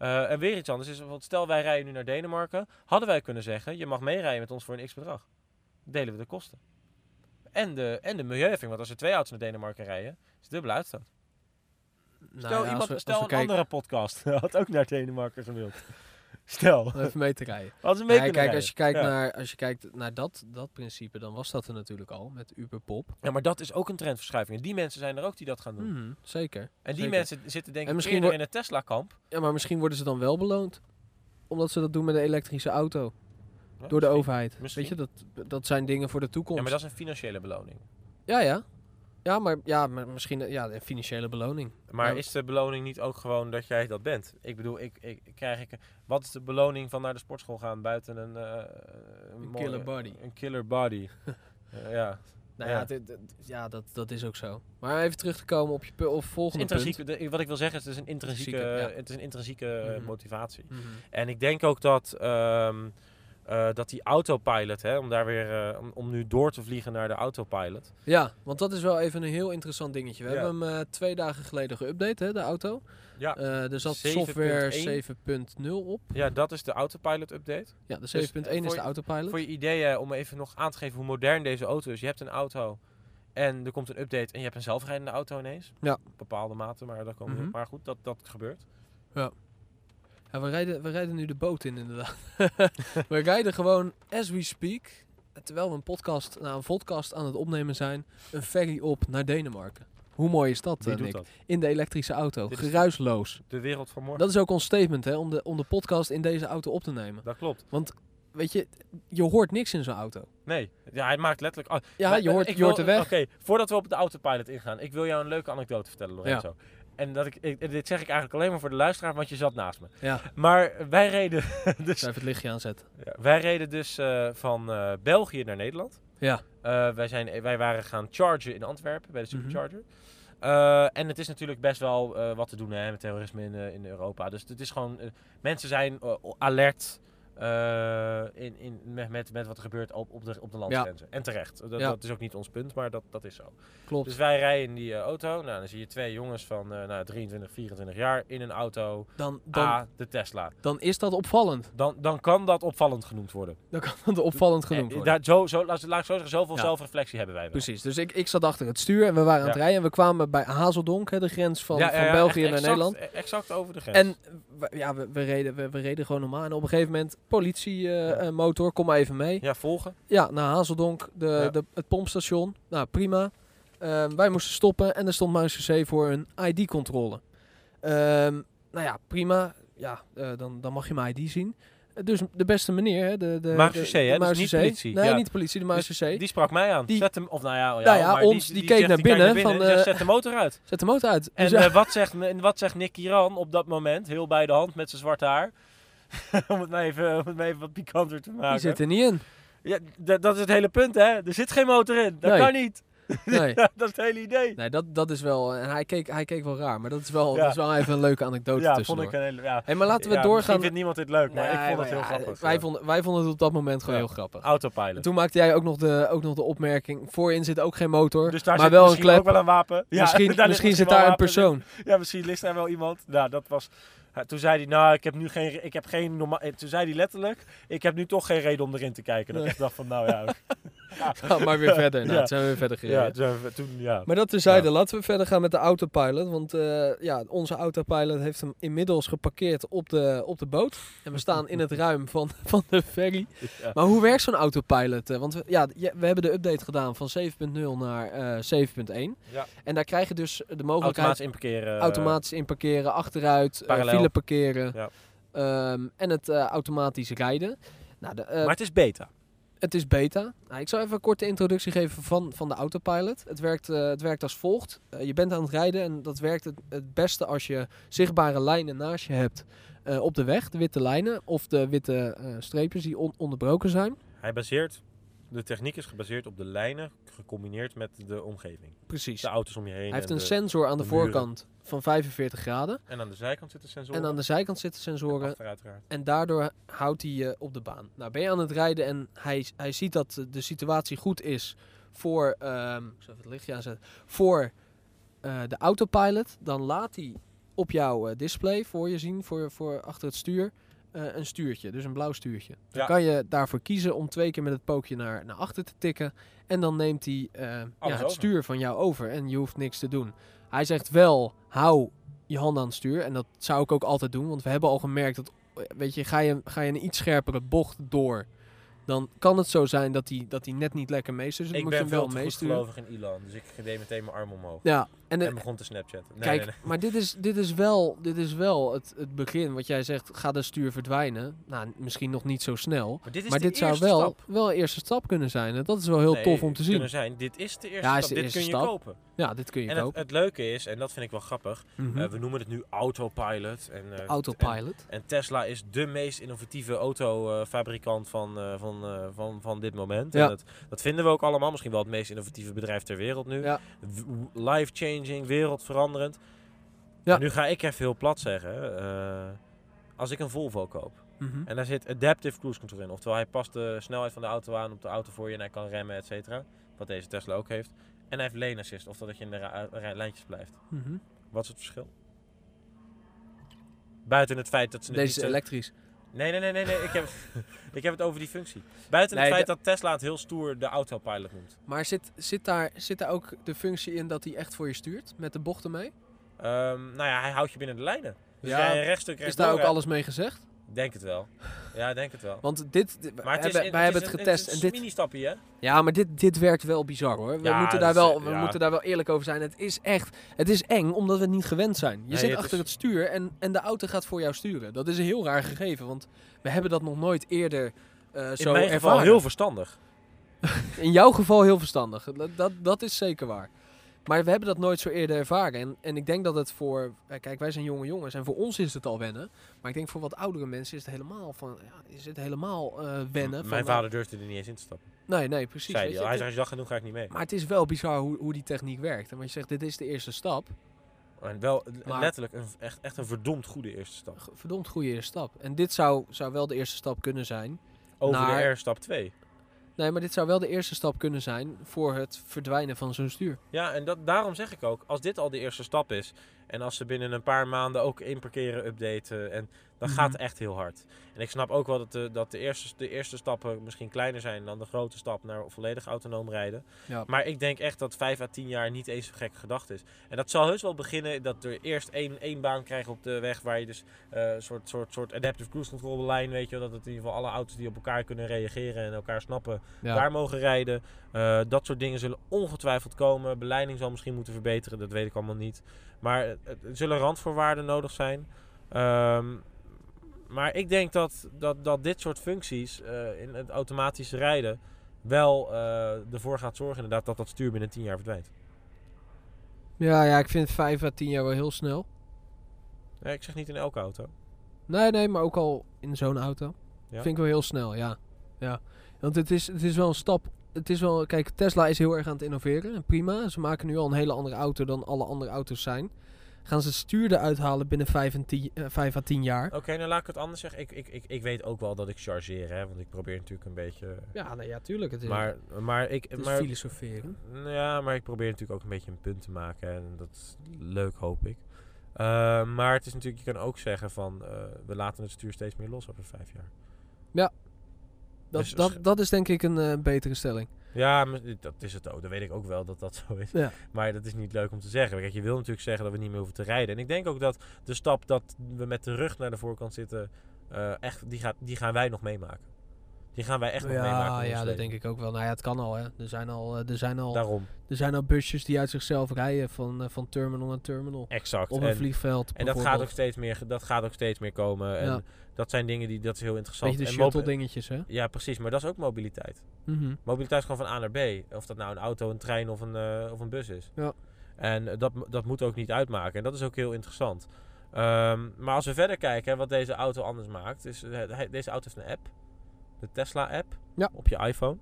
Eh, en weer iets anders is... bijvoorbeeld Stel, wij rijden nu naar Denemarken. Hadden wij kunnen zeggen... Je mag meerijden met ons voor een x-bedrag. Delen we de kosten. En de, en de milieuheffing. Want als er twee auto's naar Denemarken rijden... Is het dubbele uitstoot.
Nou
Stel,
ja,
iemand,
we-
stel een
kijken-
andere podcast had ook naar Denemarken gewild. Stel.
om even mee te rijden.
Ze mee
Nee, kijk, als je kijkt,
Ja.
naar, als je kijkt naar dat, dat principe, dan was dat er natuurlijk al met Uberpop.
Ja, maar dat is ook een trendverschuiving. En die mensen zijn er ook die dat gaan doen.
Mhm, zeker.
En die
zeker.
mensen zitten denk
En
ik
misschien
in het Tesla-kamp.
Ja, maar misschien worden ze dan wel beloond. Omdat ze dat doen met een elektrische auto.
Ja,
door de overheid.
Misschien.
Weet je, dat, dat zijn dingen voor de toekomst.
Ja, maar dat is een financiële beloning.
ja, ja. Ja, maar, ja, maar misschien eh, ja, een financiële beloning.
Maar
Ja.
is de beloning niet ook gewoon dat jij dat bent? Ik bedoel, ik, ik, krijg ik, wat is de beloning van naar de sportschool gaan buiten een... eh,
Een
mooie-
killer body.
Een killer body. Eh, ja.
Nou
Ja.
ja, dit- dit- ja dat, dat is ook zo. Maar even terug te komen op je of volgende
de- wat ik wil zeggen is, het is een intrinsieke,
ja.
het is een intrinsieke eh,
Mhm.
motivatie.
punt. Mhm.
En ik denk ook dat, ehm, eh, dat die autopilot, hè, om daar weer, eh, om, om nu door te vliegen naar de autopilot.
Ja, want dat is wel even een heel interessant dingetje. We
Ja.
hebben hem eh, twee dagen geleden geüpdate, hè, de auto.
Ja,
er zat
7.1.
software 7.0 op.
ja dat is de autopilot update.
Ja, de
Dus,
7.1
eh,
is de autopilot.
Voor je ideeën, om even nog aan te geven hoe modern deze auto is. Je hebt een auto en er komt een update en je hebt een zelfrijdende auto ineens.
Ja.
Op bepaalde mate, maar, dat komen we-
Mhm.
maar goed, dat, dat gebeurt.
Ja, we rijden, we rijden nu de boot in, inderdaad. we rijden gewoon, as we speak, terwijl we een podcast, nou, een podcast aan het opnemen zijn, een ferry op naar Denemarken. Hoe mooi is dat,
Wie
eh,
doet
Nick?
dat?
In de elektrische auto,
Dit
geruisloos.
De wereld van morgen.
Dat is ook ons statement, hè, om de, om de podcast in deze auto op te nemen.
Dat klopt.
Weet je, je hoort niks in zo'n auto.
Nee, ja, hij maakt letterlijk...
Ja,
maar,
je
eh,
hoort,
ik
je hoort de
wil-
weg.
Oké, voordat we op de autopilot ingaan, ik wil jou een leuke anekdote vertellen, Lorenzo. En dat ik, ik- dit zeg ik eigenlijk alleen maar voor de luisteraar, want je zat naast me.
Ja,
Maar wij reden dus,
even het lichtje aanzetten.
ja, wij reden dus eh, van eh, België naar Nederland.
Ja,
Eh, wij, zijn, wij waren gaan chargen in Antwerpen bij de
Mhm.
Supercharger. En het is natuurlijk best wel wat te doen hè, met terrorisme in, in Europa. Dus het is gewoon. mensen zijn alert eh, in, in, met, met, wat er gebeurt op, op, de, op de landsgrenzen. En terecht. Dat,
Ja.
dat is ook niet ons punt, maar dat, dat is zo.
klopt.
Dus wij rijden in die eh, auto. Nou, dan zie je twee jongens van eh, nou, 23, 24 jaar in een auto.
Dan, dan,
A, de Tesla.
dan is dat opvallend.
Dan, dan kan dat opvallend genoemd worden.
Dan kan het opvallend genoemd worden.
daar, zo, zo, laat, laat ik zo zeggen, zoveel
Ja.
zelfreflectie hebben wij wel.
Precies, dus ik, ik zat achter het stuur en we waren aan het rijden. En we kwamen bij Hazeldonk, hè, de grens van, van België
echt
naar
exact-
Nederland.
Exact over de grens.
En ja, we, we, reden, we, we reden gewoon normaal. En op een gegeven moment,
Ja.
politiemotor, kom maar even mee.
Ja, volgen.
Ja, naar Hazeldonk, de,
Ja.
de, het pompstation. Nou, prima. Ehm, wij moesten stoppen en er stond Muis C voor een ID-controle. Ehm, nou ja, prima. Ja, eh, dan, dan mag je mijn ID zien. Eh, dus de beste meneer, hè, de, de,
C, hè? Dus niet politie.
Nee,
Ja.
niet de politie, de
Dus
C.
Die sprak mij aan.
Die-
zet hem, of nou ja,
Nou ja,
maar
ons, die keek
zegt,
naar binnen van,
die zegt,
eh,
zet de motor uit.
Zet de motor uit.
En
Dus ja,
eh, wat, zegt, wat zegt Nick Kiran op dat moment, heel bij de hand met zijn zwarte haar? om, het maar even, om het maar even wat pikanter te maken.
die zit er niet in.
Ja, dat is het hele punt, hè? Er zit geen motor in. Dat
Nee.
kan niet.
Nee.
Dat is het hele idee.
Nee, dat, dat is wel... En hij keek, hij keek wel raar, maar dat is wel,
Ja.
dat is wel even een leuke anekdote
ja,
tussendoor.
vond ik een hele... Ja.
Hey, maar laten we
Ja,
doorgaan.
Misschien vindt niemand dit leuk, maar ik vond het heel
ja,
grappig.
Wij vonden, wij vonden het op dat moment gewoon heel grappig.
Autopilot.
Toen maakte jij ook nog de, ook nog de opmerking. Voorin zit ook geen motor,
Dus daar
maar
zit
wel een
misschien
klep.
ook wel een wapen. Ja,
misschien misschien zit daar een persoon.
Ja, misschien ligt daar wel iemand. Nou, dat was... toen zei hij, nou, ik heb nu geen... Ik heb geen norma- eh, toen zei hij letterlijk, ik heb nu toch geen reden om erin te kijken. Dat
Nee.
ik dacht van, nou ja...
Ga maar weer verder. Nou,
Ja.
toen zijn we weer verder gereden.
ja, toen, ja.
Maar dat terzijde, laten we verder gaan met de autopilot. Want eh, ja, onze autopilot heeft hem inmiddels geparkeerd op de, op de boot. En we staan in het ruim van, van de ferry.
Ja.
Maar hoe werkt zo'n autopilot? eh? Want we, ja, we hebben de update gedaan van 7.0 naar eh 7.1.
Ja.
En daar krijg je dus de mogelijkheid
Automatisch inparkeren. eh,
automatisch inparkeren, achteruit, eh,
Parallel.
file parkeren
Ja.
ehm, en het eh, automatisch rijden. Nou, de, eh,
maar het is beta.
Het is beta. Nou, ik zal even een korte introductie geven van, van de autopilot. Het werkt, eh, het werkt als volgt. Eh, je bent aan het rijden en dat werkt het, het beste als je zichtbare lijnen naast je hebt eh, op de weg. De witte lijnen of de witte streepjes die on- onderbroken zijn.
Hij baseert... De techniek is gebaseerd op de lijnen, gecombineerd met de omgeving.
Precies.
De auto's om je heen.
Hij heeft
en
een
de-
sensor aan de, voorkant van 45 graden.
En aan de zijkant zitten sensoren.
En aan de zijkant zitten sensoren. En daardoor houdt hij je op de baan. Nou, ben je aan het rijden en hij, hij ziet dat de situatie goed is voor, ehm, ik zal even het lichtje aanzetten, voor eh, de autopilot, dan laat hij op jouw eh, display voor je zien, voor, voor achter het stuur, eh, een stuurtje, dus een blauw stuurtje. Dan
Ja.
kan je daarvoor kiezen om twee keer met het pookje naar, naar achter te tikken en dan neemt hij eh, ja, het
over.
stuur van jou over en je hoeft niks te doen. Hij zegt wel, hou je hand aan het stuur en dat zou ik ook altijd doen, want we hebben al gemerkt dat weet je, ga je, ga je een iets scherpere bocht door, dan kan het zo zijn dat hij dat die net niet lekker meestuurt. Dus
Ik
moet je
ben
hem
veel
wel meesturen.
gelovig in Elon, dus ik deed meteen mijn arm omhoog.
Ja, en,
En,
het-
begon te snapchatten. Nee,
kijk,
nee, nee.
maar dit is, dit is wel, dit is wel het, het begin. Wat jij zegt, gaat de stuur verdwijnen? Nou, misschien nog niet zo snel.
Maar dit
maar zou wel,
stap.
wel een eerste stap kunnen zijn. En dat is wel heel tof om te zien.
Zijn. Dit is de eerste
Ja,
stap.
de
dit
eerste
kun je
stap.
kopen.
Ja, dit kun je
En het,
kopen.
het leuke is, en dat vind ik wel grappig,
Mhm.
eh, we noemen het nu autopilot. En, eh,
Autopilot.
en Tesla is de meest innovatieve autofabrikant van, eh, van, van, van dit moment.
Ja.
En dat, dat vinden we ook allemaal. Misschien wel het meest innovatieve bedrijf ter wereld nu.
Ja.
W- Life-changing, wereldveranderend.
Ja.
Nu ga ik even heel plat zeggen. eh, als ik een Volvo koop
Mhm.
en daar zit adaptive cruise control in. Oftewel, hij past de snelheid van de auto aan op de auto voor je en hij kan remmen, et cetera. Wat deze Tesla ook heeft. En hij heeft lane assist, oftewel dat je in de lijntjes blijft.
Mhm.
Wat is het verschil? Buiten het feit dat ze
Deze is
zo-
elektrisch.
Nee, nee, nee, nee, nee. Ik, heb, ik heb het over die functie. Buiten
Nee,
het feit dat Tesla het heel stoer de autopilot noemt.
Maar zit, zit, daar, zit daar ook de functie in dat hij echt voor je stuurt? Met de bochten mee?
Ehm, nou ja, hij houdt je binnen de lijnen. Dus
Ja,
jij een rechtstuk
Is daar ook alles mee gezegd?
Denk het wel. Ja, denk het wel.
Want dit,
Maar het is,
hebben, wij hebben het getest.
Het
en
is
dit,
een mini-stapje, hè?
Ja, maar dit, dit werkt wel bizar hoor. We,
Ja,
moeten, daar
is-
wel, we
ja.
moeten daar wel eerlijk over zijn. Het is echt, het is eng omdat we het niet gewend zijn. Je
Nee,
zit
het
achter
is-
het stuur en, en de auto gaat voor jou sturen. Dat is een heel raar gegeven, want we hebben dat nog nooit eerder
In
zo
mijn geval
ervaren.
heel verstandig.
In jouw geval heel verstandig. Dat, dat, dat is zeker waar. Maar we hebben dat nooit zo eerder ervaren. En, en ik denk dat het voor... eh, Kijk, wij zijn jonge jongens en voor ons is het al wennen. Maar ik denk voor wat oudere mensen is het helemaal, van, ja, is het helemaal eh, wennen.
M- Mijn
nou,
vader durfde er niet eens in te stappen.
Nee, nee, precies. Weet
hij
je.
al. Hij
Het-
zei, als je dat doen, ga ik niet mee.
Maar het is wel bizar hoe, hoe die techniek werkt. En wat je zegt, dit is de eerste stap.
En wel
Maar-
letterlijk een, echt, echt een verdomd goede eerste stap.
Verdomd goede eerste stap. En dit zou, zou wel de eerste stap kunnen zijn.
Over
Naar-
de R stap 2.
Nee, maar dit zou wel de eerste stap kunnen zijn voor het verdwijnen van zo'n stuur.
Ja, en dat, daarom zeg ik ook, als dit al de eerste stap is En als ze binnen een paar maanden ook inparkeren updaten. En dan
Mhm.
gaat het echt heel hard. En ik snap ook wel dat, de, dat de, eerste, de eerste stappen misschien kleiner zijn dan de grote stap naar volledig autonoom rijden.
Ja.
Maar ik denk echt dat 5 à 10 jaar niet eens zo gek gedacht is. En dat zal heus wel beginnen dat er eerst één, één baan krijgen op de weg waar je dus eh, een soort, soort, soort adaptive cruise control lijn, weet je dat het in ieder geval alle auto's die op elkaar kunnen reageren en elkaar snappen,
Ja.
daar mogen rijden. Eh, dat soort dingen zullen ongetwijfeld komen. Beleiding zal misschien moeten verbeteren, dat weet ik allemaal niet. Maar er zullen randvoorwaarden nodig zijn. Ehm, maar ik denk dat, dat, dat dit soort functies eh, in het automatische rijden wel eh, ervoor gaat zorgen inderdaad dat dat stuur binnen 10 jaar verdwijnt.
Ja, ja, ik vind 5 à 10 jaar wel heel snel.
Ja, ik zeg niet in elke auto.
Nee, nee, maar ook al in zo'n auto.
Ja?
Vind ik wel heel snel, ja. ja. Want het is, het is wel een stap. Het is wel, kijk, Tesla is heel erg aan het innoveren. En prima. Ze maken nu al een hele andere auto dan alle andere auto's zijn. Gaan ze het stuur eruit halen binnen 5, en 10, eh, 5 à 10 jaar?
Oké, nou laat ik het anders zeggen. Ik, ik, ik, ik weet ook wel dat ik chargeer, hè, want ik probeer natuurlijk een beetje...
Ja, nee, ja, tuurlijk. Het is,
Maar, maar ik...
het is
maar,
filosoferen.
Ja, maar ik probeer natuurlijk ook een beetje een punt te maken. En dat is leuk, hoop ik. Eh, maar het is natuurlijk, je kan ook zeggen van... eh, we laten het stuur steeds meer los over vijf jaar.
Dat,
Dus-
dat, dat is denk ik een eh, betere stelling.
Ja, dat is het ook. Dat weet ik ook wel dat dat zo is.
Ja.
Maar dat is niet leuk om te zeggen. Kijk, je wil natuurlijk zeggen dat we niet meer hoeven te rijden. En ik denk ook dat de stap dat we met de rug naar de voorkant zitten... eh, echt, die, gaat, die gaan wij nog meemaken. Die gaan wij echt nog meemaken.
Ja, dat
leven.
denk ik ook wel. Nou ja, het kan al, hè. Er zijn al, eh, er zijn al,
Daarom,
er zijn al busjes die uit zichzelf rijden van, van terminal naar terminal.
exact.
Op een
En-
vliegveld
En dat gaat, ook steeds meer, dat gaat ook steeds meer komen. En
Ja.
Dat zijn dingen die, dat is heel interessant.
Beetje de shuttle dingetjes, hè.
Ja, precies. Maar dat is ook mobiliteit.
Mhm.
Mobiliteit is gewoon van A naar B. Of dat nou een auto, een trein of een, eh, of een bus is.
Ja.
En eh, dat, dat moet ook niet uitmaken. En dat is ook heel interessant. Ehm, maar als we verder kijken, hè, wat deze auto anders maakt. Is, eh, deze auto heeft een app. De Tesla-app.
Ja.
Op je iPhone.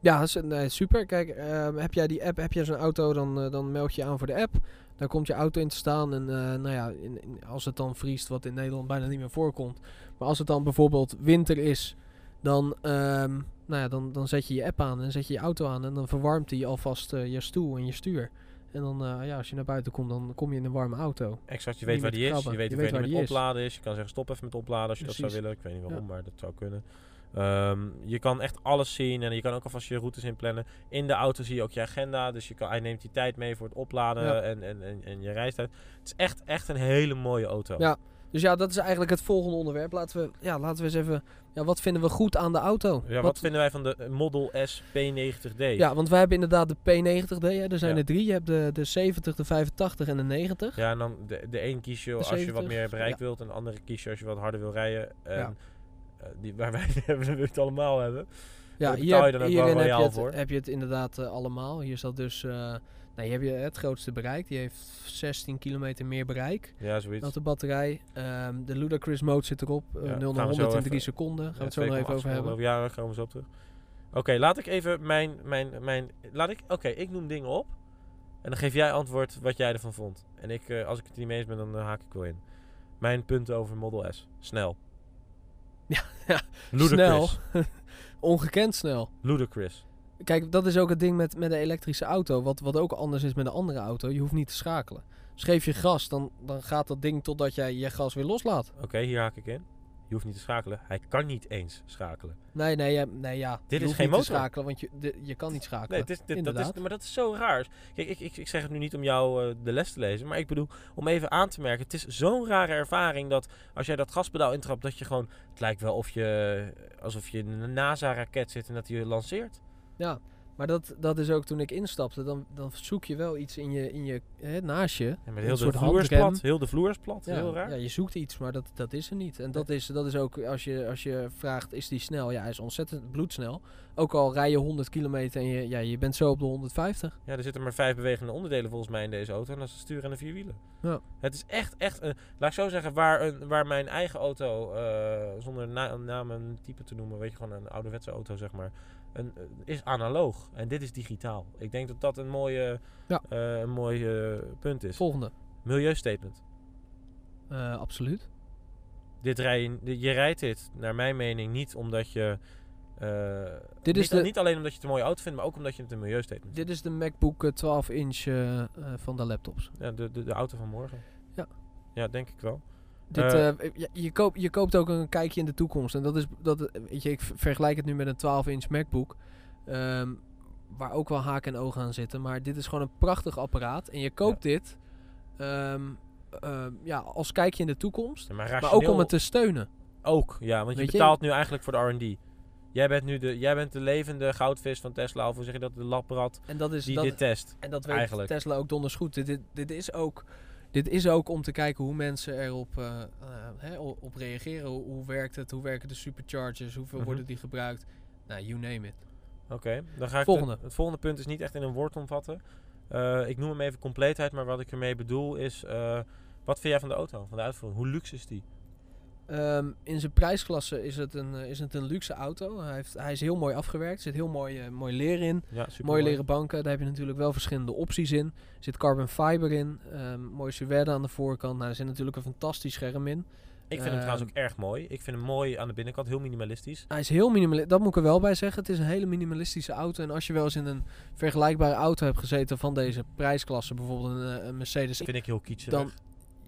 Ja, nee, super. Kijk, ehm, heb jij die app, heb jij zo'n auto, dan, dan meld je aan voor de app. Daar komt je auto in te staan. En eh, nou ja, in, in- als het dan vriest, wat in Nederland bijna niet meer voorkomt. Maar als het dan bijvoorbeeld winter is, dan, ehm, nou ja, dan, dan zet je je app aan en zet je je auto aan. En dan verwarmt hij alvast eh, je stoel en je stuur. En dan, eh, ja, als je naar buiten komt, dan kom je in een warme auto.
Exact, je
Niet
weet waar die is. Je weet
Je
hoe
weet waar
die met
die is.
opladen is. Je kan zeggen stop even met opladen als je dat zou willen. Ik weet niet waarom,
Ja.
maar dat zou kunnen. Ehm, je kan echt alles zien en je kan ook alvast je routes inplannen. In de auto zie je ook je agenda, dus je kan, hij neemt die tijd mee voor het opladen
Ja.
en, en, en, en je reistijd. Het is echt, echt een hele mooie auto.
Ja. Dus ja, dat is eigenlijk het volgende onderwerp. Laten we, ja, laten we eens even... Ja, wat vinden we goed aan de auto?
Ja, wat, vinden wij van de Model S P90D?
Ja, want wij hebben inderdaad de P90D. Hè. Er zijn
Ja.
er drie. Je hebt de, de 70, de 85 en de 90.
Ja, en dan de, de een kies je als je wat
70,
meer bereik
ja.
wilt en de andere kies je als je wat harder wil rijden. En,
Ja.
Eh, die, waar wij het allemaal hebben.
Ja, hier,
je dan
hierin heb je, het,
voor.
heb je het inderdaad eh, allemaal. Hier staat dus... eh nou, hier heb je het grootste bereik. Die heeft 16 kilometer meer bereik
Ja, zoiets.
dan de batterij. Ehm, de Ludacris mode zit erop.
Ja,
0
gaan
naar
we zo
100 in 3
even-
seconden. Gaan we het zo nog
2,8
even over hebben.
Ja, daar gaan we zo op terug. Oké, laat ik even mijn, mijn, mijn laat ik, oké, ik noem dingen op. En dan geef jij antwoord wat jij ervan vond. En ik, als ik het niet mee eens ben, dan haak ik wel in. Mijn punten over Model S. Snel.
Ja, ja,
Ludicrous.
Ongekend snel.
Ludicrous.
Kijk, dat is ook het ding met, met de elektrische auto. Wat, wat ook anders is met een andere auto. Je hoeft niet te schakelen. Dus geef je gas, dan, dan gaat dat ding totdat jij je gas weer loslaat.
Oké, hier haak ik in. Je hoeft niet te schakelen. Hij kan niet eens schakelen.
Nee, nee, ja, nee ja.
Dit
je
is geen motor.
schakelen, want je, de- je kan niet schakelen.
Nee, het is, dit, dat is, maar dat is zo raar. Kijk, ik, ik, ik zeg het nu niet om jou eh, de les te lezen. Maar ik bedoel, om even aan te merken. Het is zo'n rare ervaring dat als jij dat gaspedaal intrapt, dat je gewoon... Het lijkt wel of je, alsof je in een NASA-raket zit en dat hij je lanceert.
Ja, maar dat, dat is ook toen ik instapte. Dan, dan zoek je wel iets in je, in je hè, naast je.
Ja, met
Een
heel de
soort
vloer is plat. Heel de vloer is plat.
Ja,
Heel raar.
ja, je zoekt iets, maar dat, dat is er niet. En dat is, dat is ook, als je, als je vraagt, is die snel? Ja, hij is ontzettend bloedsnel. Ook al rij je 100 kilometer en je, ja, je bent zo op de 150.
Ja, er zitten maar vijf bewegende onderdelen volgens mij in deze auto. En dat is het stuur en de vier wielen.
Ja.
Het is echt, echt... Een, laat ik zo zeggen, waar, een, waar mijn eigen auto, eh, zonder na, naam en type te noemen, weet je, gewoon een ouderwetse auto, zeg maar, een, is analoog. En dit is digitaal. Ik denk dat dat een mooie,
Ja.
eh, een mooi eh, punt is.
Volgende.
Milieustatement.
Eh, absoluut.
Dit rij je, je rijdt dit, naar mijn mening, niet omdat je
Dit is
niet,
de-
niet alleen omdat je het een mooie auto vindt, maar ook omdat je het een milieustatement
Dit is de MacBook eh, 12 inch van de laptops.
Ja, de, de, de auto van morgen.
Ja.
Ja, denk ik wel.
Dit,
Eh,
eh, je, je, koopt, je koopt ook een kijkje in de toekomst. En dat is, dat, weet je, ik vergelijk het nu met een 12 inch MacBook. ehm, waar ook wel haken en ogen aan zitten. Maar dit is gewoon een prachtig apparaat. En je koopt dit ehm, ehm, ja, als kijkje in de toekomst.
Ja, maar,
Maar ook om het te steunen.
ook, ja, want je betaalt nu eigenlijk voor de R&D. Jij bent nu de, jij bent de levende goudvis van Tesla, of hoe zeg je dat, de labrat
En dat is
die
dat,
dit test.
En dat weet
Eigenlijk.
Tesla ook donders goed. Dit, dit, dit, is ook, dit is ook om te kijken hoe mensen erop eh, eh, hè, op reageren. Hoe, hoe werkt het? Hoe werken de superchargers? Hoeveel
Mhm.
worden die gebruikt? Nou, you name it.
Oké, dan ga ik
Volgende.
de- het volgende punt is niet echt in een woord omvatten. Eh, ik noem hem even compleetheid, maar wat ik ermee bedoel is... wat vind jij van de auto, van de uitvoering? Hoe luxe is die?
Ehm, in zijn prijsklasse is het een, eh, is het een luxe auto. Hij, heeft, hij is heel mooi afgewerkt. Er zit heel mooi, eh, mooi leer in.
Ja, super
Mooie leren banken. Daar heb je natuurlijk wel verschillende opties in. Er zit carbon fiber in. ehm mooi suède aan de voorkant. Nou, er zit natuurlijk een fantastisch scherm in.
Ik vind hem trouwens
Ehm,
ook erg mooi. Ik vind hem mooi aan de binnenkant, heel minimalistisch.
Hij is heel minimalistisch. Dat moet ik er wel bij zeggen. Het is een hele minimalistische auto. En als je wel eens in een vergelijkbare auto hebt gezeten van deze prijsklasse, bijvoorbeeld een, eh, een Mercedes
vind ik heel kitschig.
dan,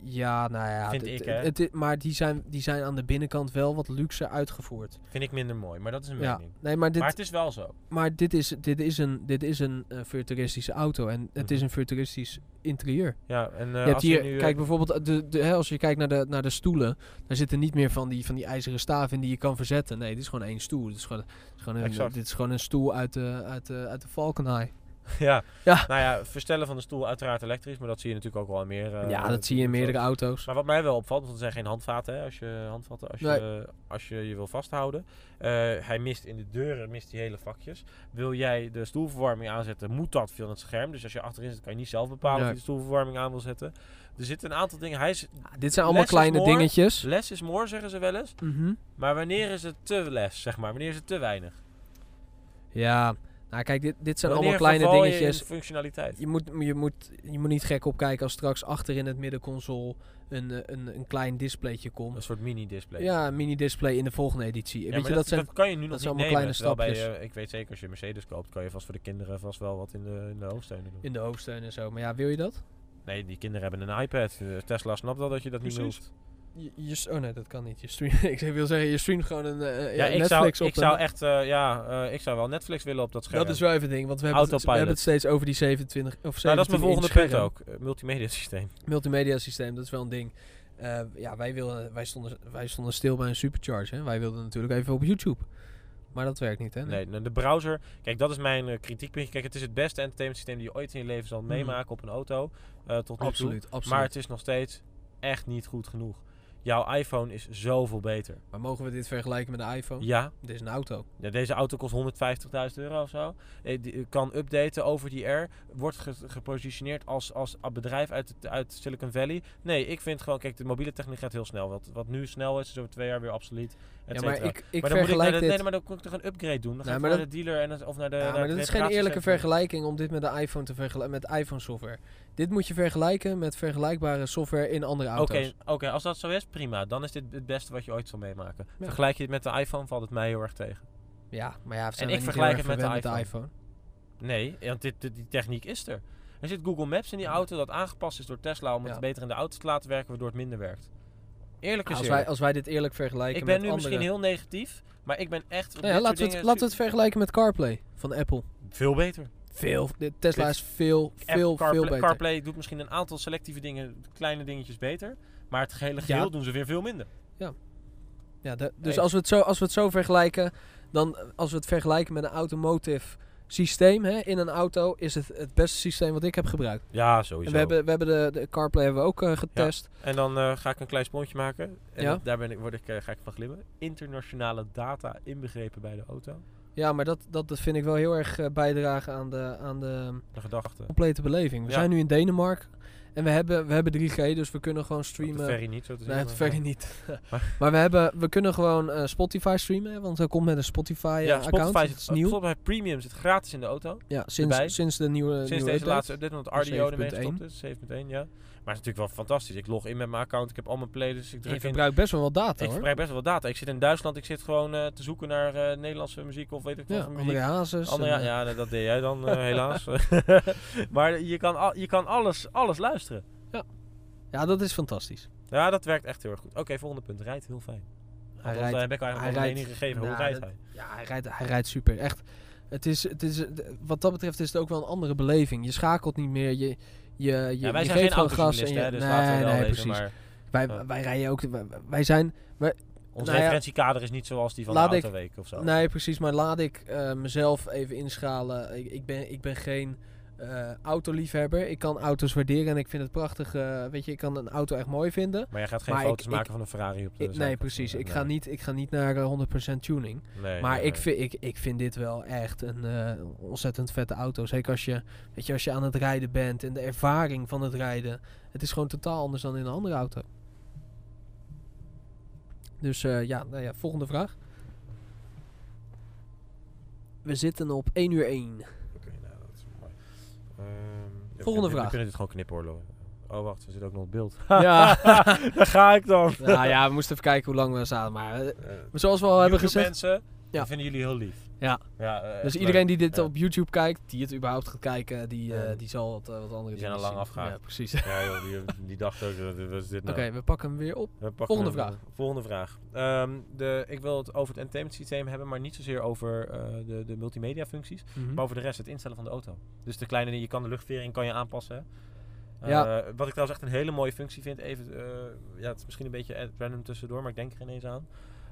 ja, nou ja.
Vind ik, hè?
het maar die zijn, die zijn aan de binnenkant wel wat luxe uitgevoerd.
Vind ik minder mooi, maar dat is een
Ja,
mening.
nee, maar dit,
Maar het is wel zo.
maar dit is, dit is een, dit is een eh, futuristische auto. En het
Mhm.
is een futuristisch interieur.
Ja, en eh,
je hebt
als
hier,
je nu... eh,
kijk bijvoorbeeld, de, de, hè, als je kijkt naar de, naar de stoelen, daar zitten niet meer van die, van die ijzeren staven in die je kan verzetten. Nee, dit is gewoon één stoel. Dit is gewoon, dit is gewoon, een, dit is gewoon een stoel uit de, uit de, uit de Falcon.
ja.
Ja.
nou ja, verstellen van de stoel uiteraard elektrisch, maar dat zie je natuurlijk ook wel in meer... eh,
ja, dat zie je in meerdere auto's.
Maar wat mij wel opvalt, want er zijn geen handvaten hè, als je handvatten als je, als je je wil vasthouden. Eh, hij mist in de deuren mist die hele vakjes. Wil jij de stoelverwarming aanzetten, moet dat via het scherm. Dus als je achterin zit, kan je niet zelf bepalen of je de stoelverwarming aan wil zetten. Er zitten een aantal dingen. Hij is,
Ja, dit zijn allemaal kleine
more.
dingetjes.
less is more, zeggen ze wel eens.
Mhm.
Maar wanneer is het te less, zeg maar? Wanneer is het te weinig?
Ja, nou kijk, dit, dit zijn
wanneer
allemaal kleine
je
dingetjes.
in functionaliteit.
Je moet, je, moet, je moet niet gek opkijken als straks achter in het middenconsole een, eh, een, een klein displaytje komt.
Een soort mini-display.
Ja, een mini-display in de volgende editie.
Ja,
Weet je, dat, zijn,
kan je nu nog
zijn
niet
allemaal
nemen.
kleine
terwijl bij,
stapjes.
eh, ik weet zeker, als je een Mercedes koopt, kan je vast voor de kinderen vast wel wat in de, in de hoofdsteunen doen.
in de hoofdsteun en zo. Maar ja, wil je dat?
Nee, die kinderen hebben een iPad. Eh, Tesla snapt wel dat je dat niet hoeft.
Je, oh nee, dat kan niet. Je stream, ik wil zeggen, je streamt gewoon een eh,
Ja, ik zou,
Netflix op
ik zou echt, eh, ja, eh, ik zou wel Netflix willen op dat scherm.
Dat is wel even een ding, want we hebben, het, we hebben het steeds over die 27 of 17
nou, dat is mijn volgende punt ook. Eh, multimedia systeem.
Multimedia systeem, dat is wel een ding. Eh, ja, wij, wilden, wij, stonden, wij stonden stil bij een supercharge. Hè. Wij wilden natuurlijk even op YouTube. Maar dat werkt niet, hè?
Nee, nou, de browser. Kijk, dat is mijn eh, kritiekpuntje. Kijk, het is het beste entertainment systeem die je ooit in je leven zal
Mhm.
meemaken op een auto. eh, tot nu toe.
absoluut, absoluut.
Maar het is nog steeds echt niet goed genoeg. Jouw iPhone is zoveel beter.
Maar mogen we dit vergelijken met de iPhone?
Ja,
Dit is een auto.
Ja, deze auto kost 150.000 euro of zo. Eh, die, eh, kan updaten over die R. Wordt ge- gepositioneerd als, als bedrijf uit, uit Silicon Valley. Nee, ik vind gewoon, kijk, de mobiele techniek gaat heel snel. Wat, wat nu snel is, is over twee jaar weer obsolet. et
Ja, maar ik, ik
maar dan moet ik naar
vergelijk
de,
dit...
nee, maar dan moet ik toch een upgrade doen. Dan ga ik
maar
naar
dat-
de dealer en, of naar de.
ja,
naar
maar
het
dit is geen eerlijke vergelijking om dit met de iPhone te vergelijken, met iPhone software. Dit moet je vergelijken met vergelijkbare software in andere
Oké,
auto's.
oké, als dat zo is, prima. Dan is dit het beste wat je ooit zal meemaken.
Ja.
Vergelijk je het met de iPhone, valt het mij heel erg tegen.
Ja, maar ja, zijn
ik vergelijk het met de
verwend iPhone.
Nee, want dit, dit- die techniek is er. Er zit Google Maps in die auto dat aangepast is door Tesla om het
Ja.
beter in de auto te laten werken, waardoor het minder werkt. Eerlijk is
als,
eerlijk.
wij, als wij dit eerlijk vergelijken
Ik ben
met
nu
andere...
misschien heel negatief, maar ik ben echt...
Nou ja, laten, we het, laten we het vergelijken met CarPlay van Apple.
Veel beter.
Veel. De Tesla is veel,
App
veel,
CarPlay,
veel beter.
CarPlay doet misschien een aantal selectieve dingen, kleine dingetjes beter. Maar het gehele geheel
Ja.
doen ze weer veel minder.
Ja, de- dus
Nee.
als we, het zo, als we het zo vergelijken, dan als we het vergelijken met een automotive systeem hè, in een auto, is het het beste systeem wat ik heb gebruikt.
Ja, sowieso.
En we hebben, we hebben de, de CarPlay hebben we ook eh, getest.
En dan eh, ga ik een klein sprongetje maken. En
Ja.
daar ben ik, word ik, eh, ga ik van glimmen. Internationale data inbegrepen bij de auto.
Ja, maar dat, dat, dat vind ik wel heel erg eh, bijdragen aan de, aan de
De gedachte.
complete beleving. We
Ja.
zijn nu in Denemarken. En we hebben, we hebben 3G, dus we kunnen gewoon
Op de
streamen.
ferry niet, zo te
Nee, het niet.
Maar-
maar we, hebben, we kunnen gewoon eh, Spotify streamen, want er komt met een Spotify-account.
Ja, Spotify,
dat is nieuw.
Spotify Premium zit gratis in de auto.
Ja,
erbij.
sinds, sinds de nieuwe
Sinds
nieuwe
deze
update.
laatste update, want
Dus
RDO ermee
7.1.
gestopt is. 7.1, ja. Maar het is natuurlijk wel fantastisch. Ik log in met mijn account, ik heb al mijn playlists. Ik
je
druk in.
verbruikt best wel wat data
Ik
hoor.
verbruik best wel wat data. Ik zit in Duitsland, ik zit gewoon eh, te zoeken naar eh, Nederlandse muziek of weet ik wat
Ja,
muziek.
André Hazes.
Andere,
en,
ja,
eh,
ja, dat deed jij dan helaas. maar je kan, al, je kan alles, alles luisteren.
ja, dat is fantastisch.
Ja, dat werkt echt heel erg goed. Oké, volgende punt. Rijdt heel fijn.
Hij rijdt,
heb ik eigenlijk al mening gegeven. Hoe
nou,
rijdt hij?
ja, hij rijdt, hij rijdt super. Echt. Het is, het is, wat dat betreft is het ook wel een andere beleving. Je schakelt niet meer. Je, je, je,
Ja, wij
je
zijn
geeft
geen
gas. En je,
hè, dus
nee,
laten we wel
nee, precies.
Maar
Wij,
Ja.
wij rijden ook. Wij, wij zijn.
ons
Nou
referentiekader is niet zoals die van
laat
de
ik-
Autoweek of zo.
Nee, precies. Maar laat ik eh, mezelf even inschalen. Ik, ik, ben, ik ben geen eh, autoliefhebber. Ik kan auto's waarderen en ik vind het prachtig. eh, weet je, ik kan een auto echt mooi vinden.
Maar jij gaat geen
Maar
foto's
ik-
maken van een Ferrari op de
Ik, nee,
zijkant.
precies. Ik
Nee.
ga niet, ik ga niet naar eh, 100% tuning.
Nee,
Maar
nee,
ik,
nee.
vind, ik, ik vind dit wel echt een eh, ontzettend vette auto. Zeker als je, weet je, als je aan het rijden bent en de ervaring van het rijden. Het is gewoon totaal anders dan in een andere auto. Dus eh, ja, nou ja, volgende vraag. We zitten op 1 uur 1.
Oké, nou, dat is mooi. Ehm, we
Volgende vraag.
We kunnen dit gewoon knippen hoor. Lo. Oh, wacht, we zitten ook nog op beeld.
Ja.
Daar ga ik dan.
nou ja, we moesten even kijken hoe lang we zaten. Maar eh,
Eh,
zoals we al hebben gezegd.
mensen,
Ja.
we vinden jullie heel lief.
Ja.
ja eh,
Dus iedereen
leuk.
die dit op YouTube kijkt, die het überhaupt gaat kijken, die, eh, die zal wat, eh, wat andere
Die zijn al lang
zien.
afgehaakt.
Ja, precies.
Ja joh, die, die dacht ook, is dit
Oké,
nou?
we pakken hem weer op. Volgende
hem.
vraag.
Volgende vraag. Ehm, de, ik wil het over het entertainment systeem hebben, maar niet zozeer over de, de multimedia functies.
Mhm.
Maar over de rest, het instellen van de auto. Dus de kleine dingen, je kan de luchtvering kan je aanpassen.
Ja.
Wat ik trouwens echt een hele mooie functie vind, even, ja, het is misschien een beetje random tussendoor, maar ik denk er ineens aan.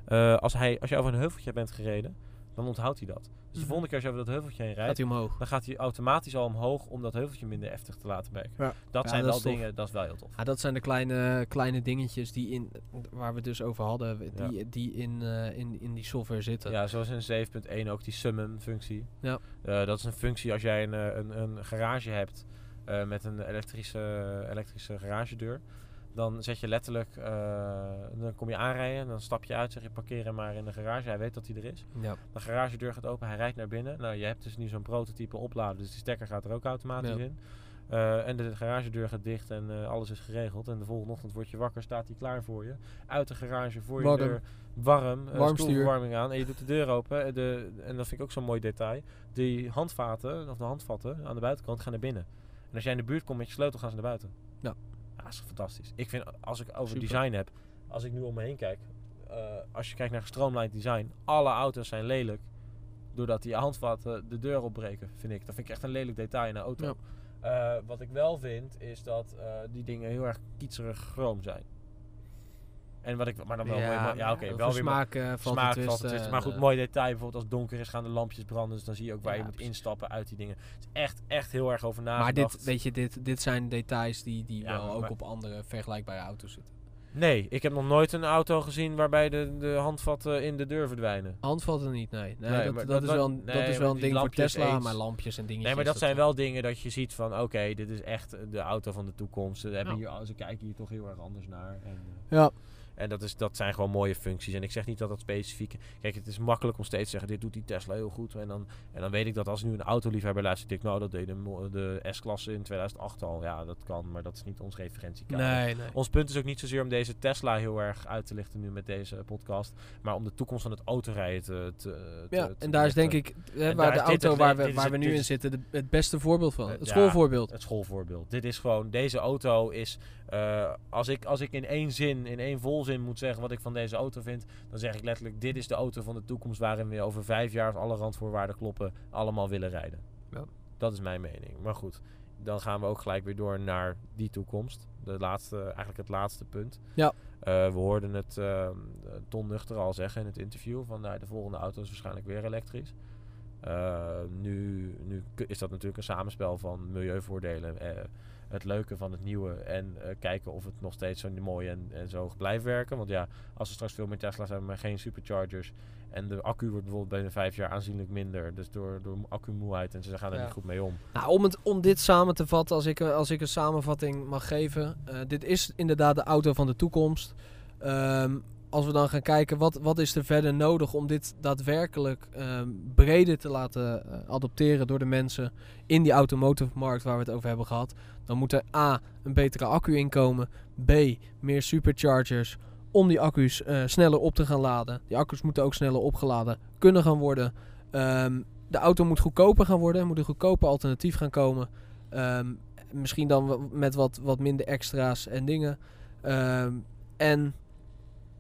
Eh, als, hij, als je over een heuveltje bent gereden, dan onthoudt hij dat. Dus de
Mhm.
volgende keer als je over dat heuveltje heen rijdt,
Gaat hij omhoog.
dan gaat hij automatisch al omhoog om dat heuveltje minder heftig te laten werken.
Ja.
Dat
Ja,
zijn
dat
wel
tof.
dingen, dat is wel heel tof.
Ja, dat zijn de kleine, kleine dingetjes die in, waar we het dus over hadden, die, die in, eh, in, in die software zitten.
Ja, zoals in 7.1 ook die summon functie.
Ja.
Eh, dat is een functie als jij een, een, een garage hebt eh, met een elektrische, elektrische garagedeur. Dan zet je letterlijk, eh, dan kom je aanrijden, dan stap je uit, zeg je parkeren maar in de garage. Hij weet dat hij er is.
Ja.
De garagedeur gaat open, hij rijdt naar binnen. Nou, je hebt dus nu zo'n prototype opladen, dus die stekker gaat er ook automatisch
Ja.
in. Eh, en de garagedeur gaat dicht en eh, alles is geregeld. En de volgende ochtend word je wakker, staat hij klaar voor je. Uit de garage voor je deur, warm,
Warmstuur.
stoelverwarming aan. En je doet de deur open. De, en dat vind ik ook zo'n mooi detail. Die handvaten, of de handvatten aan de buitenkant gaan naar binnen. En als jij in de buurt komt met je sleutel, gaan ze naar buiten.
Ja.
Dat is fantastisch. Ik vind, als ik over
Super.
design heb, als ik nu om me heen kijk, eh, als je kijkt naar gestroomlijnd design, alle auto's zijn lelijk. Doordat die handvatten de deur opbreken, vind ik. Dat vind ik echt een lelijk detail in een auto.
Ja.
Eh, wat ik wel vind, is dat eh, die dingen heel erg kietserig chroom zijn. En wat ik, maar dan wel mooi, maar- ja oké, wel weer
smaak, eh, valt
smaak valt twisten. Maar goed,
eh,
mooi detail. Bijvoorbeeld als het donker is, gaan de lampjes branden. Dus dan zie je ook waar
Ja,
je moet
precies.
instappen uit die dingen. Het is echt, echt heel erg over
Maar
nagedacht.
dit, weet je, dit, dit zijn details die, die
Ja,
wel
maar-
ook
maar-
op andere vergelijkbare auto's zitten.
Nee, ik heb nog nooit een auto gezien waarbij de, de handvatten in de deur verdwijnen.
Handvatten niet, nee. nee,
Nee,
dat,
maar
dat,
dat-
is wel een,
nee,
dat is
maar
wel een ding voor Tesla,
eens.
maar lampjes en dingetjes.
Nee, maar dat zijn
eh,
wel dingen dat je ziet van, oké, dit is echt de auto van de toekomst. Ze, hebben
Ja.
hier, ze kijken hier toch heel erg anders naar. En, eh,
Ja,
En dat, is, dat zijn gewoon mooie functies. En ik zeg niet dat dat specifiek... Kijk, het is makkelijk om steeds te zeggen... dit doet die Tesla heel goed. En dan, en dan weet ik dat als nu een autoliefhebber luistert... denk ik, nou, dat deed de, de S-klasse in 2008 al. Ja, dat kan, maar dat is niet ons referentiekader.
nee, nee.
Ons punt is ook niet zozeer om deze Tesla heel erg uit te lichten nu met deze podcast. Maar om de toekomst van het autorijden te... te,
Ja,
te
en daar is denk ik, hè, waar de auto
het
waar we, waar
het-
we nu in zitten, de, het beste voorbeeld van. Het
ja,
schoolvoorbeeld.
Het schoolvoorbeeld. Dit is gewoon, deze auto is. Eh, als, ik, als ik in één zin, in één volzin moet zeggen wat ik van deze auto vind, dan zeg ik letterlijk: dit is de auto van de toekomst waarin we over vijf jaar, als alle randvoorwaarden kloppen, allemaal willen rijden.
Ja.
Dat is mijn mening. Maar goed, dan gaan we ook gelijk weer door naar die toekomst. De laatste, eigenlijk het laatste punt.
Ja.
Eh, we hoorden het eh, Ton Nuchter al zeggen in het interview van nou, de volgende auto is waarschijnlijk weer elektrisch. Eh, nu, nu is dat natuurlijk een samenspel van milieuvoordelen, eh, het leuke van het nieuwe. En eh, kijken of het nog steeds zo mooi en, en zo blijft werken. Want ja, als we straks veel meer Tesla's hebben, maar geen superchargers. En de accu wordt bijvoorbeeld binnen vijf jaar aanzienlijk minder. Dus door, door accu-moeheid en ze gaan er
Ja.
niet goed mee om.
Nou, om, het, om dit samen te vatten, als ik, een- als ik een samenvatting mag geven. eh, dit is inderdaad de auto van de toekomst. Ehm, als we dan gaan kijken, wat, wat is er verder nodig om dit daadwerkelijk ehm, breder te laten eh, adopteren door de mensen in die automotive markt waar we het over hebben gehad. Dan moet er A, een betere accu inkomen. B, meer superchargers om die accu's eh, sneller op te gaan laden. Die accu's moeten ook sneller opgeladen kunnen gaan worden. Ehm, de auto moet goedkoper gaan worden. Moet een goedkoper alternatief gaan komen. Ehm, misschien dan met wat, wat minder extra's en dingen. Ehm, en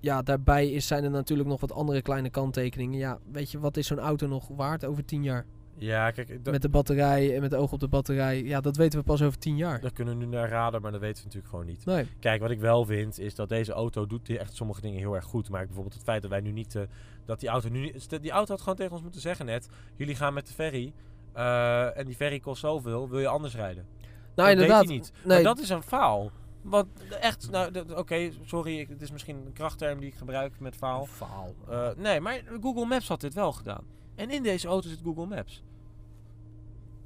ja, daarbij is, zijn er natuurlijk nog wat andere kleine kanttekeningen. Ja, weet je, wat is zo'n auto nog waard over 10 jaar?
Ja, kijk, dat,
Met de batterij en met de oog op de batterij. Ja, dat weten we pas over 10 jaar.
daar kunnen we nu naar raden, maar dat weten we natuurlijk gewoon niet.
Nee.
Kijk, wat ik wel vind, is dat deze auto doet die echt sommige dingen heel erg goed. Maar bijvoorbeeld het feit dat wij nu niet... eh, dat die auto nu niet... Die auto had gewoon tegen ons moeten zeggen net... Jullie gaan met de ferry... eh, en die ferry kost zoveel, wil je anders rijden?
Nou,
dat
inderdaad.
hij niet.
Nee,
Maar dat is een faal. Want echt, nou, dat- oké, sorry, ik- het is misschien een krachtterm die ik gebruik met faal.
faal.
Eh, nee, maar Google Maps had dit wel gedaan. En in deze auto zit Google Maps.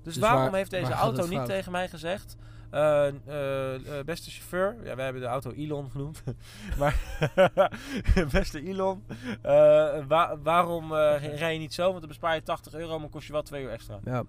Dus,
Dus
waarom
waar-
heeft deze auto niet
fout?
tegen mij gezegd... eh, eh, eh, beste chauffeur, ja, wij hebben de auto Elon genoemd. maar beste Elon, wa- waarom rij je niet zo? Want dan bespaar je 80 euro, maar kost je wel 2 uur extra.
Ja,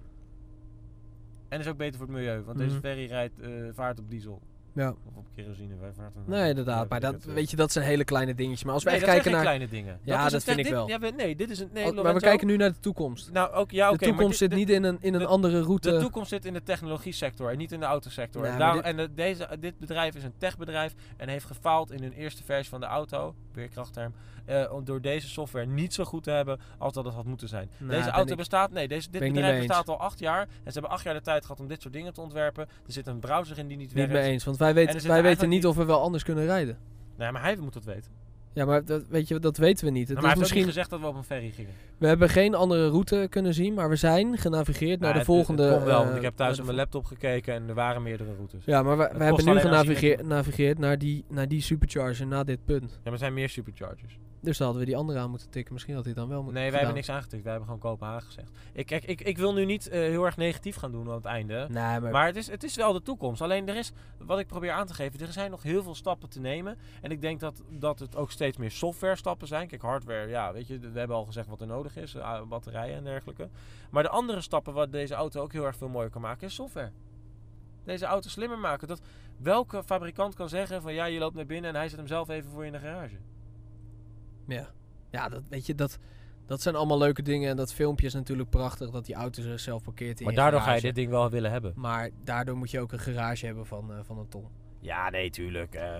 En is ook beter voor het milieu, want deze
Mhm.
ferry rijdt, vaart op diesel.
Ja.
Of op kerosine, wij vaarten...
Nee, inderdaad. Maar dat, weet je, dat zijn hele kleine dingetjes. Maar als we
nee,
echt
dat
kijken
zijn
naar...
geen kleine dingen.
Ja, dat vind ik wel.
Ja, we- nee, dit is een... Nee,
Oh, maar we kijken nu naar de toekomst.
Nou, ook, ja, oké.
de toekomst
dit-
zit niet in een, in een
de-
andere route.
De toekomst zit in de technologie sector en niet in de autosector. En de- deze, dit bedrijf is een techbedrijf en heeft gefaald in hun eerste versie van de auto, weer krachtterm, eh, om door deze software niet zo goed te hebben als dat het had moeten zijn.
Nou,
deze auto bestaat, nee, deze, dit
niet
bedrijf bestaat al acht jaar en ze hebben acht jaar de tijd gehad om dit soort dingen te ontwerpen. Er zit een browser in die niet,
Niet
werkt.
mee eens, want wij weten, wij weten niet of we wel anders kunnen rijden.
Nee, maar hij moet het weten.
Ja, maar dat, weet je, dat weten we niet. Het
maar hij
misschien,
niet gezegd dat we op een ferry gingen.
we hebben geen andere route kunnen zien, maar we zijn genavigeerd naar
Nou,
de
het-
volgende...
Het, wel,
eh,
want ik heb
naar
thuis op mijn laptop gekeken en er waren meerdere routes.
Ja, maar we, we hebben nu genavigeerd naar die, naar die supercharger, naar dit punt.
Ja, maar er zijn meer superchargers.
Dus dan hadden we die andere aan moeten tikken. Misschien had hij dan wel moeten
Nee, wij hebben niks aangetikt. Wij hebben gewoon Kopenhagen gezegd. Ik, kijk, ik, ik wil nu niet eh, heel erg negatief gaan doen aan het einde.
Nee, maar,
Maar het is, het is wel de toekomst. Alleen er is, wat ik probeer aan te geven, er zijn nog heel veel stappen te nemen. En ik denk dat, dat het ook steeds meer software stappen zijn. Kijk, hardware, ja, weet je, we hebben al gezegd wat er nodig is. eh, batterijen en dergelijke. Maar de andere stappen wat deze auto ook heel erg veel mooier kan maken, is software. Deze auto slimmer maken. Dat welke fabrikant kan zeggen van ja, je loopt naar binnen en hij zet hem zelf even voor je in de garage.
Ja, ja dat, weet je, dat, dat zijn allemaal leuke dingen. En dat filmpje is natuurlijk prachtig, dat die auto zichzelf parkeert in
Maar
je
daardoor ga je dit ding wel willen hebben.
Maar daardoor moet je ook een garage hebben van, eh, van een ton.
Ja, nee, tuurlijk. eh,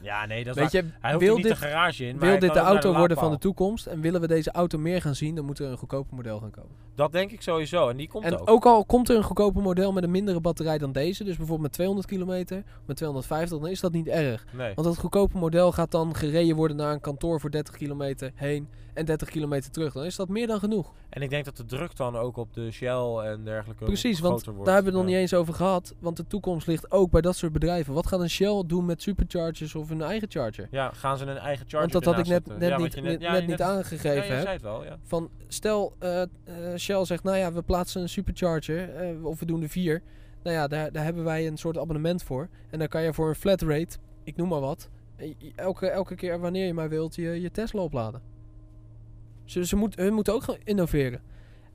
ja, nee, dat
Weet je,
Hij hoeft
wil
niet
dit,
de garage in.
wil dit de auto worden van de toekomst en willen we deze auto meer gaan zien, dan moet er een goedkoper model gaan komen.
Dat denk ik sowieso. En die komt
En
ook.
ook al komt er een goedkoper model met een mindere batterij dan deze, dus bijvoorbeeld met 200 kilometer, met 250, dan is dat niet erg.
Nee.
Want dat goedkope model gaat dan gereden worden naar een kantoor voor 30 kilometer heen en 30 kilometer terug. Dan is dat meer dan genoeg.
En ik denk dat de druk dan ook op de Shell en dergelijke
Precies, want
wordt.
daar hebben we het nog niet eens over gehad. Want de toekomst ligt ook bij dat soort bedrijven. Wat gaat een Shell doen met superchargers of hun eigen charger?
Ja, gaan ze een eigen charger
Want dat had ik net, net
Ja,
niet, net, niet
Ja,
aangegeven
je
heb.
zei het wel, ja.
Van stel eh, Shell zegt, nou ja, we plaatsen een supercharger eh, of we doen er vier. Nou ja, daar, daar hebben wij een soort abonnement voor. En dan kan je voor een flat rate, ik noem maar wat, eh, elke, elke keer wanneer je maar wilt je, je Tesla opladen. Ze, ze moet, hun moeten ook gaan innoveren.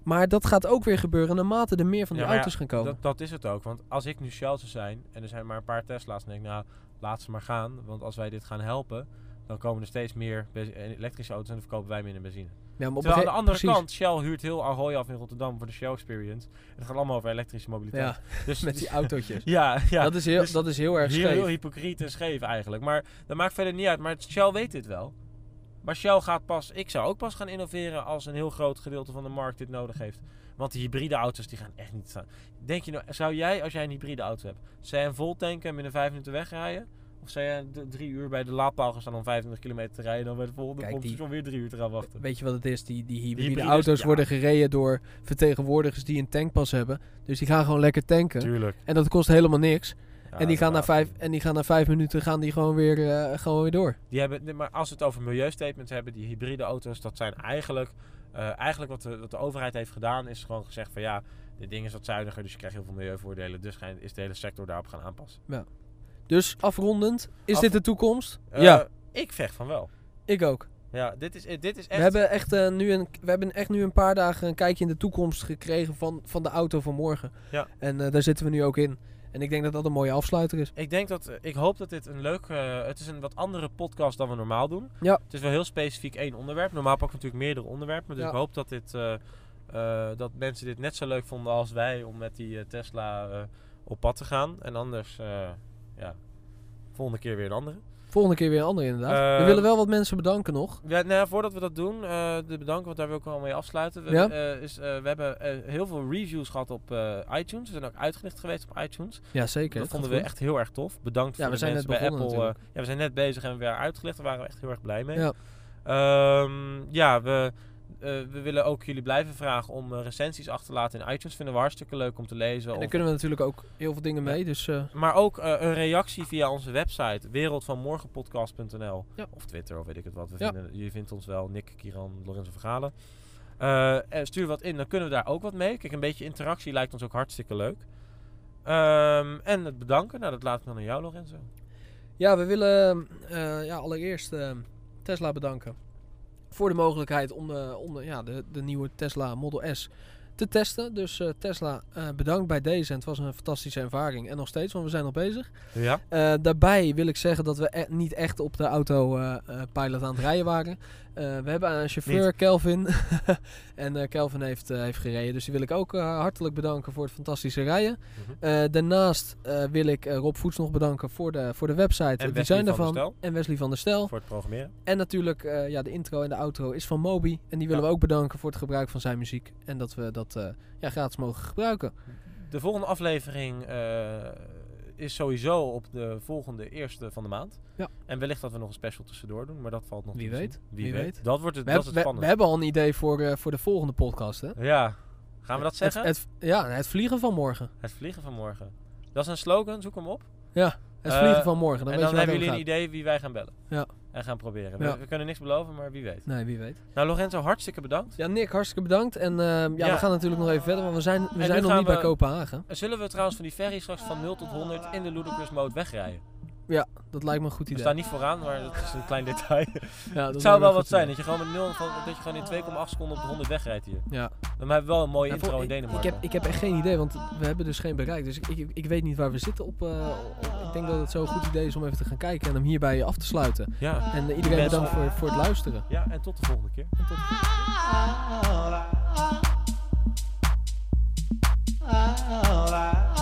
Maar dat gaat ook weer gebeuren naarmate er meer van die
Ja, maar ja,
auto's gaan komen.
Dat, dat is het ook. Want als ik nu Shell zou zijn en er zijn maar een paar Tesla's, dan denk ik, nou, laat ze maar gaan. Want als wij dit gaan helpen, dan komen er steeds meer benzi- elektrische auto's en dan verkopen wij minder benzine.
ja, maar op
Terwijl aan de andere
precies.
kant, Shell huurt heel Ahoy af in Rotterdam voor de Shell Experience. En het gaat allemaal over elektrische mobiliteit.
Ja,
dus,
met die
dus-
autootjes.
Ja, ja.
dat, is heel,
dus
dat is heel erg
heel, heel
scheef.
hypocriet en scheef eigenlijk. Maar dat maakt verder niet uit. Maar Shell weet dit wel. Maar Shell gaat pas, ik zou ook pas gaan innoveren als een heel groot gedeelte van de markt dit nodig heeft. Want die hybride auto's die gaan echt niet staan. Denk je nou, zou jij als jij een hybride auto hebt, zou een vol tanken en binnen vijf minuten wegrijden? Of d- drie uur bij de laadpaal gaan staan om 25 kilometer te rijden en dan bij de volgende
Kijk,
pompstation weer drie uur te gaan wachten?
Weet je wat het is? Die, die hybride, auto's
ja.
worden gereden door vertegenwoordigers die een tankpas hebben. Dus die gaan gewoon lekker tanken.
Tuurlijk.
En dat kost helemaal niks. en, die gaan na vijf, en die gaan na vijf minuten gaan die gewoon weer, eh, gewoon weer door.
Die hebben, maar als we het over milieustatements hebben, die hybride auto's, dat zijn eigenlijk, eh, eigenlijk wat, de, wat de overheid heeft gedaan, is gewoon gezegd van ja, dit ding is wat zuiniger, dus je krijgt heel veel milieuvoordelen. Dus is de hele sector daarop gaan aanpassen.
Dus afrondend, is
Af-
dit de toekomst?
Eh,
ja,
Ik vecht van wel.
ik ook.
Ja, dit is, eh, dit is echt...
We hebben, echt, eh, nu een, we hebben echt nu een paar dagen een kijkje in de toekomst gekregen van, van de auto van morgen.
Ja.
En daar zitten we nu ook in. En ik denk dat dat een mooie afsluiter is.
Ik denk dat, ik hoop dat dit een leuk, eh, het is een wat andere podcast dan we normaal doen.
Ja.
Het is wel heel specifiek één onderwerp. Normaal pakken we natuurlijk meerdere onderwerpen. Dus
Ja.
ik hoop dat dit, dat mensen dit net zo leuk vonden als wij om met die Tesla op pad te gaan. En anders, ja, volgende keer weer een andere.
Volgende keer weer een andere inderdaad. we
Eh,
willen wel wat mensen bedanken nog.
Ja, nou ja, voordat we dat doen, eh, de bedanken, want daar wil ik wel mee afsluiten. We,
Ja.
eh, is, we hebben heel veel reviews gehad op iTunes. We zijn ook uitgelicht geweest op iTunes.
Ja, zeker.
dat vonden we
goed.
echt heel erg tof. Bedankt
Ja,
voor
we
de
zijn
mensen
net
bij Apple. ja, we zijn net bezig en weer uitgelicht. Daar waren we echt heel erg blij mee.
Ja.
Ehm, ja, we, eh, we willen ook jullie blijven vragen om eh, recensies achter te laten in iTunes. Vinden we hartstikke leuk om te lezen.
En
Of-
daar kunnen we natuurlijk ook heel veel dingen mee. Dus eh,
maar ook een reactie via onze website, wereldvanmorgenpodcast.nl.
Ja.
Of Twitter, of weet ik het wat. We vinden, je vindt ons wel, Nick, Kiran, Lorenzo Vergalen. En stuur wat in, dan kunnen we daar ook wat mee. Kijk, een beetje interactie lijkt ons ook hartstikke leuk. Ehm, en het bedanken, nou dat laat ik dan aan jou, Lorenzo.
ja, we willen ja, allereerst Tesla bedanken. Voor de mogelijkheid om, de, om de, ja, de, de nieuwe Tesla Model S te testen. Dus eh, Tesla, eh, bedankt bij deze. En het was een fantastische ervaring. En nog steeds, want we zijn nog bezig.
Ja?
Eh, daarbij wil ik zeggen dat we e- niet echt op de autopilot aan het rijden waren. Eh, we hebben een chauffeur, Kelvin. en eh, Kelvin heeft, eh, heeft gereden. Dus die wil ik ook hartelijk bedanken voor het fantastische rijden.
Mhm.
Daarnaast wil ik Rob Voets nog bedanken voor de, voor de website, het
Wesley
design
van der
daarvan.
Stel.
En Wesley van der Stel.
Voor het programmeren.
En natuurlijk, ja, de intro en de outro is van Moby. En die willen
Ja.
we ook bedanken voor het gebruik van zijn muziek. En dat we dat ja, gratis mogen gebruiken.
De volgende aflevering is sowieso op de volgende eerste van de maand.
Ja.
En wellicht dat we nog een special tussendoor doen, maar dat valt nog
Wie
te
weet,
Wie,
wie
weet.
weet.
Dat wordt het,
We,
dat
heb-
is het
we,
spannend.
we hebben al een idee voor, eh, voor de volgende podcast. Hè?
Ja. Gaan we dat zeggen?
Het,
Het,
het, ja, het vliegen van morgen.
vliegen van morgen. Dat is een slogan, zoek hem op.
Het
Eh,
vliegen van morgen. Dan
en
weet
dan
je
hebben
het
jullie een idee wie wij gaan bellen.
Ja.
En gaan proberen. We,
Ja.
we kunnen niks beloven, maar wie weet.
Nee, wie weet.
Nou Lorenzo, hartstikke bedankt.
Ja, Nick, hartstikke bedankt. En eh, ja,
Ja.
we gaan natuurlijk nog even verder, want we zijn, we zijn nog niet bij Kopenhagen.
En Zullen we trouwens van die ferry straks van 0 tot 100 in de Ludicrous mode wegrijden?
Dat lijkt me een goed
We
idee.
staan niet vooraan, maar dat is een klein detail.
Ja, dat
Het zou wel wat zijn, dat je gewoon met 0 van, dat je gewoon in 2,8 seconden op de 100 wegrijdt hier.
Ja.
Dan hebben we wel een mooie
Ja,
intro
voor-
in
ik, ik,
Denemarken.
heb, ik heb echt geen idee, want we hebben dus geen bereik. Dus ik, ik, ik weet niet waar we zitten op, eh, op- Ik denk dat het zo'n goed idee is om even te gaan kijken en hem hierbij af te sluiten.
Ja.
En eh, iedereen bedankt voor, voor het luisteren.
ja, en tot de volgende keer.
En tot
Ah,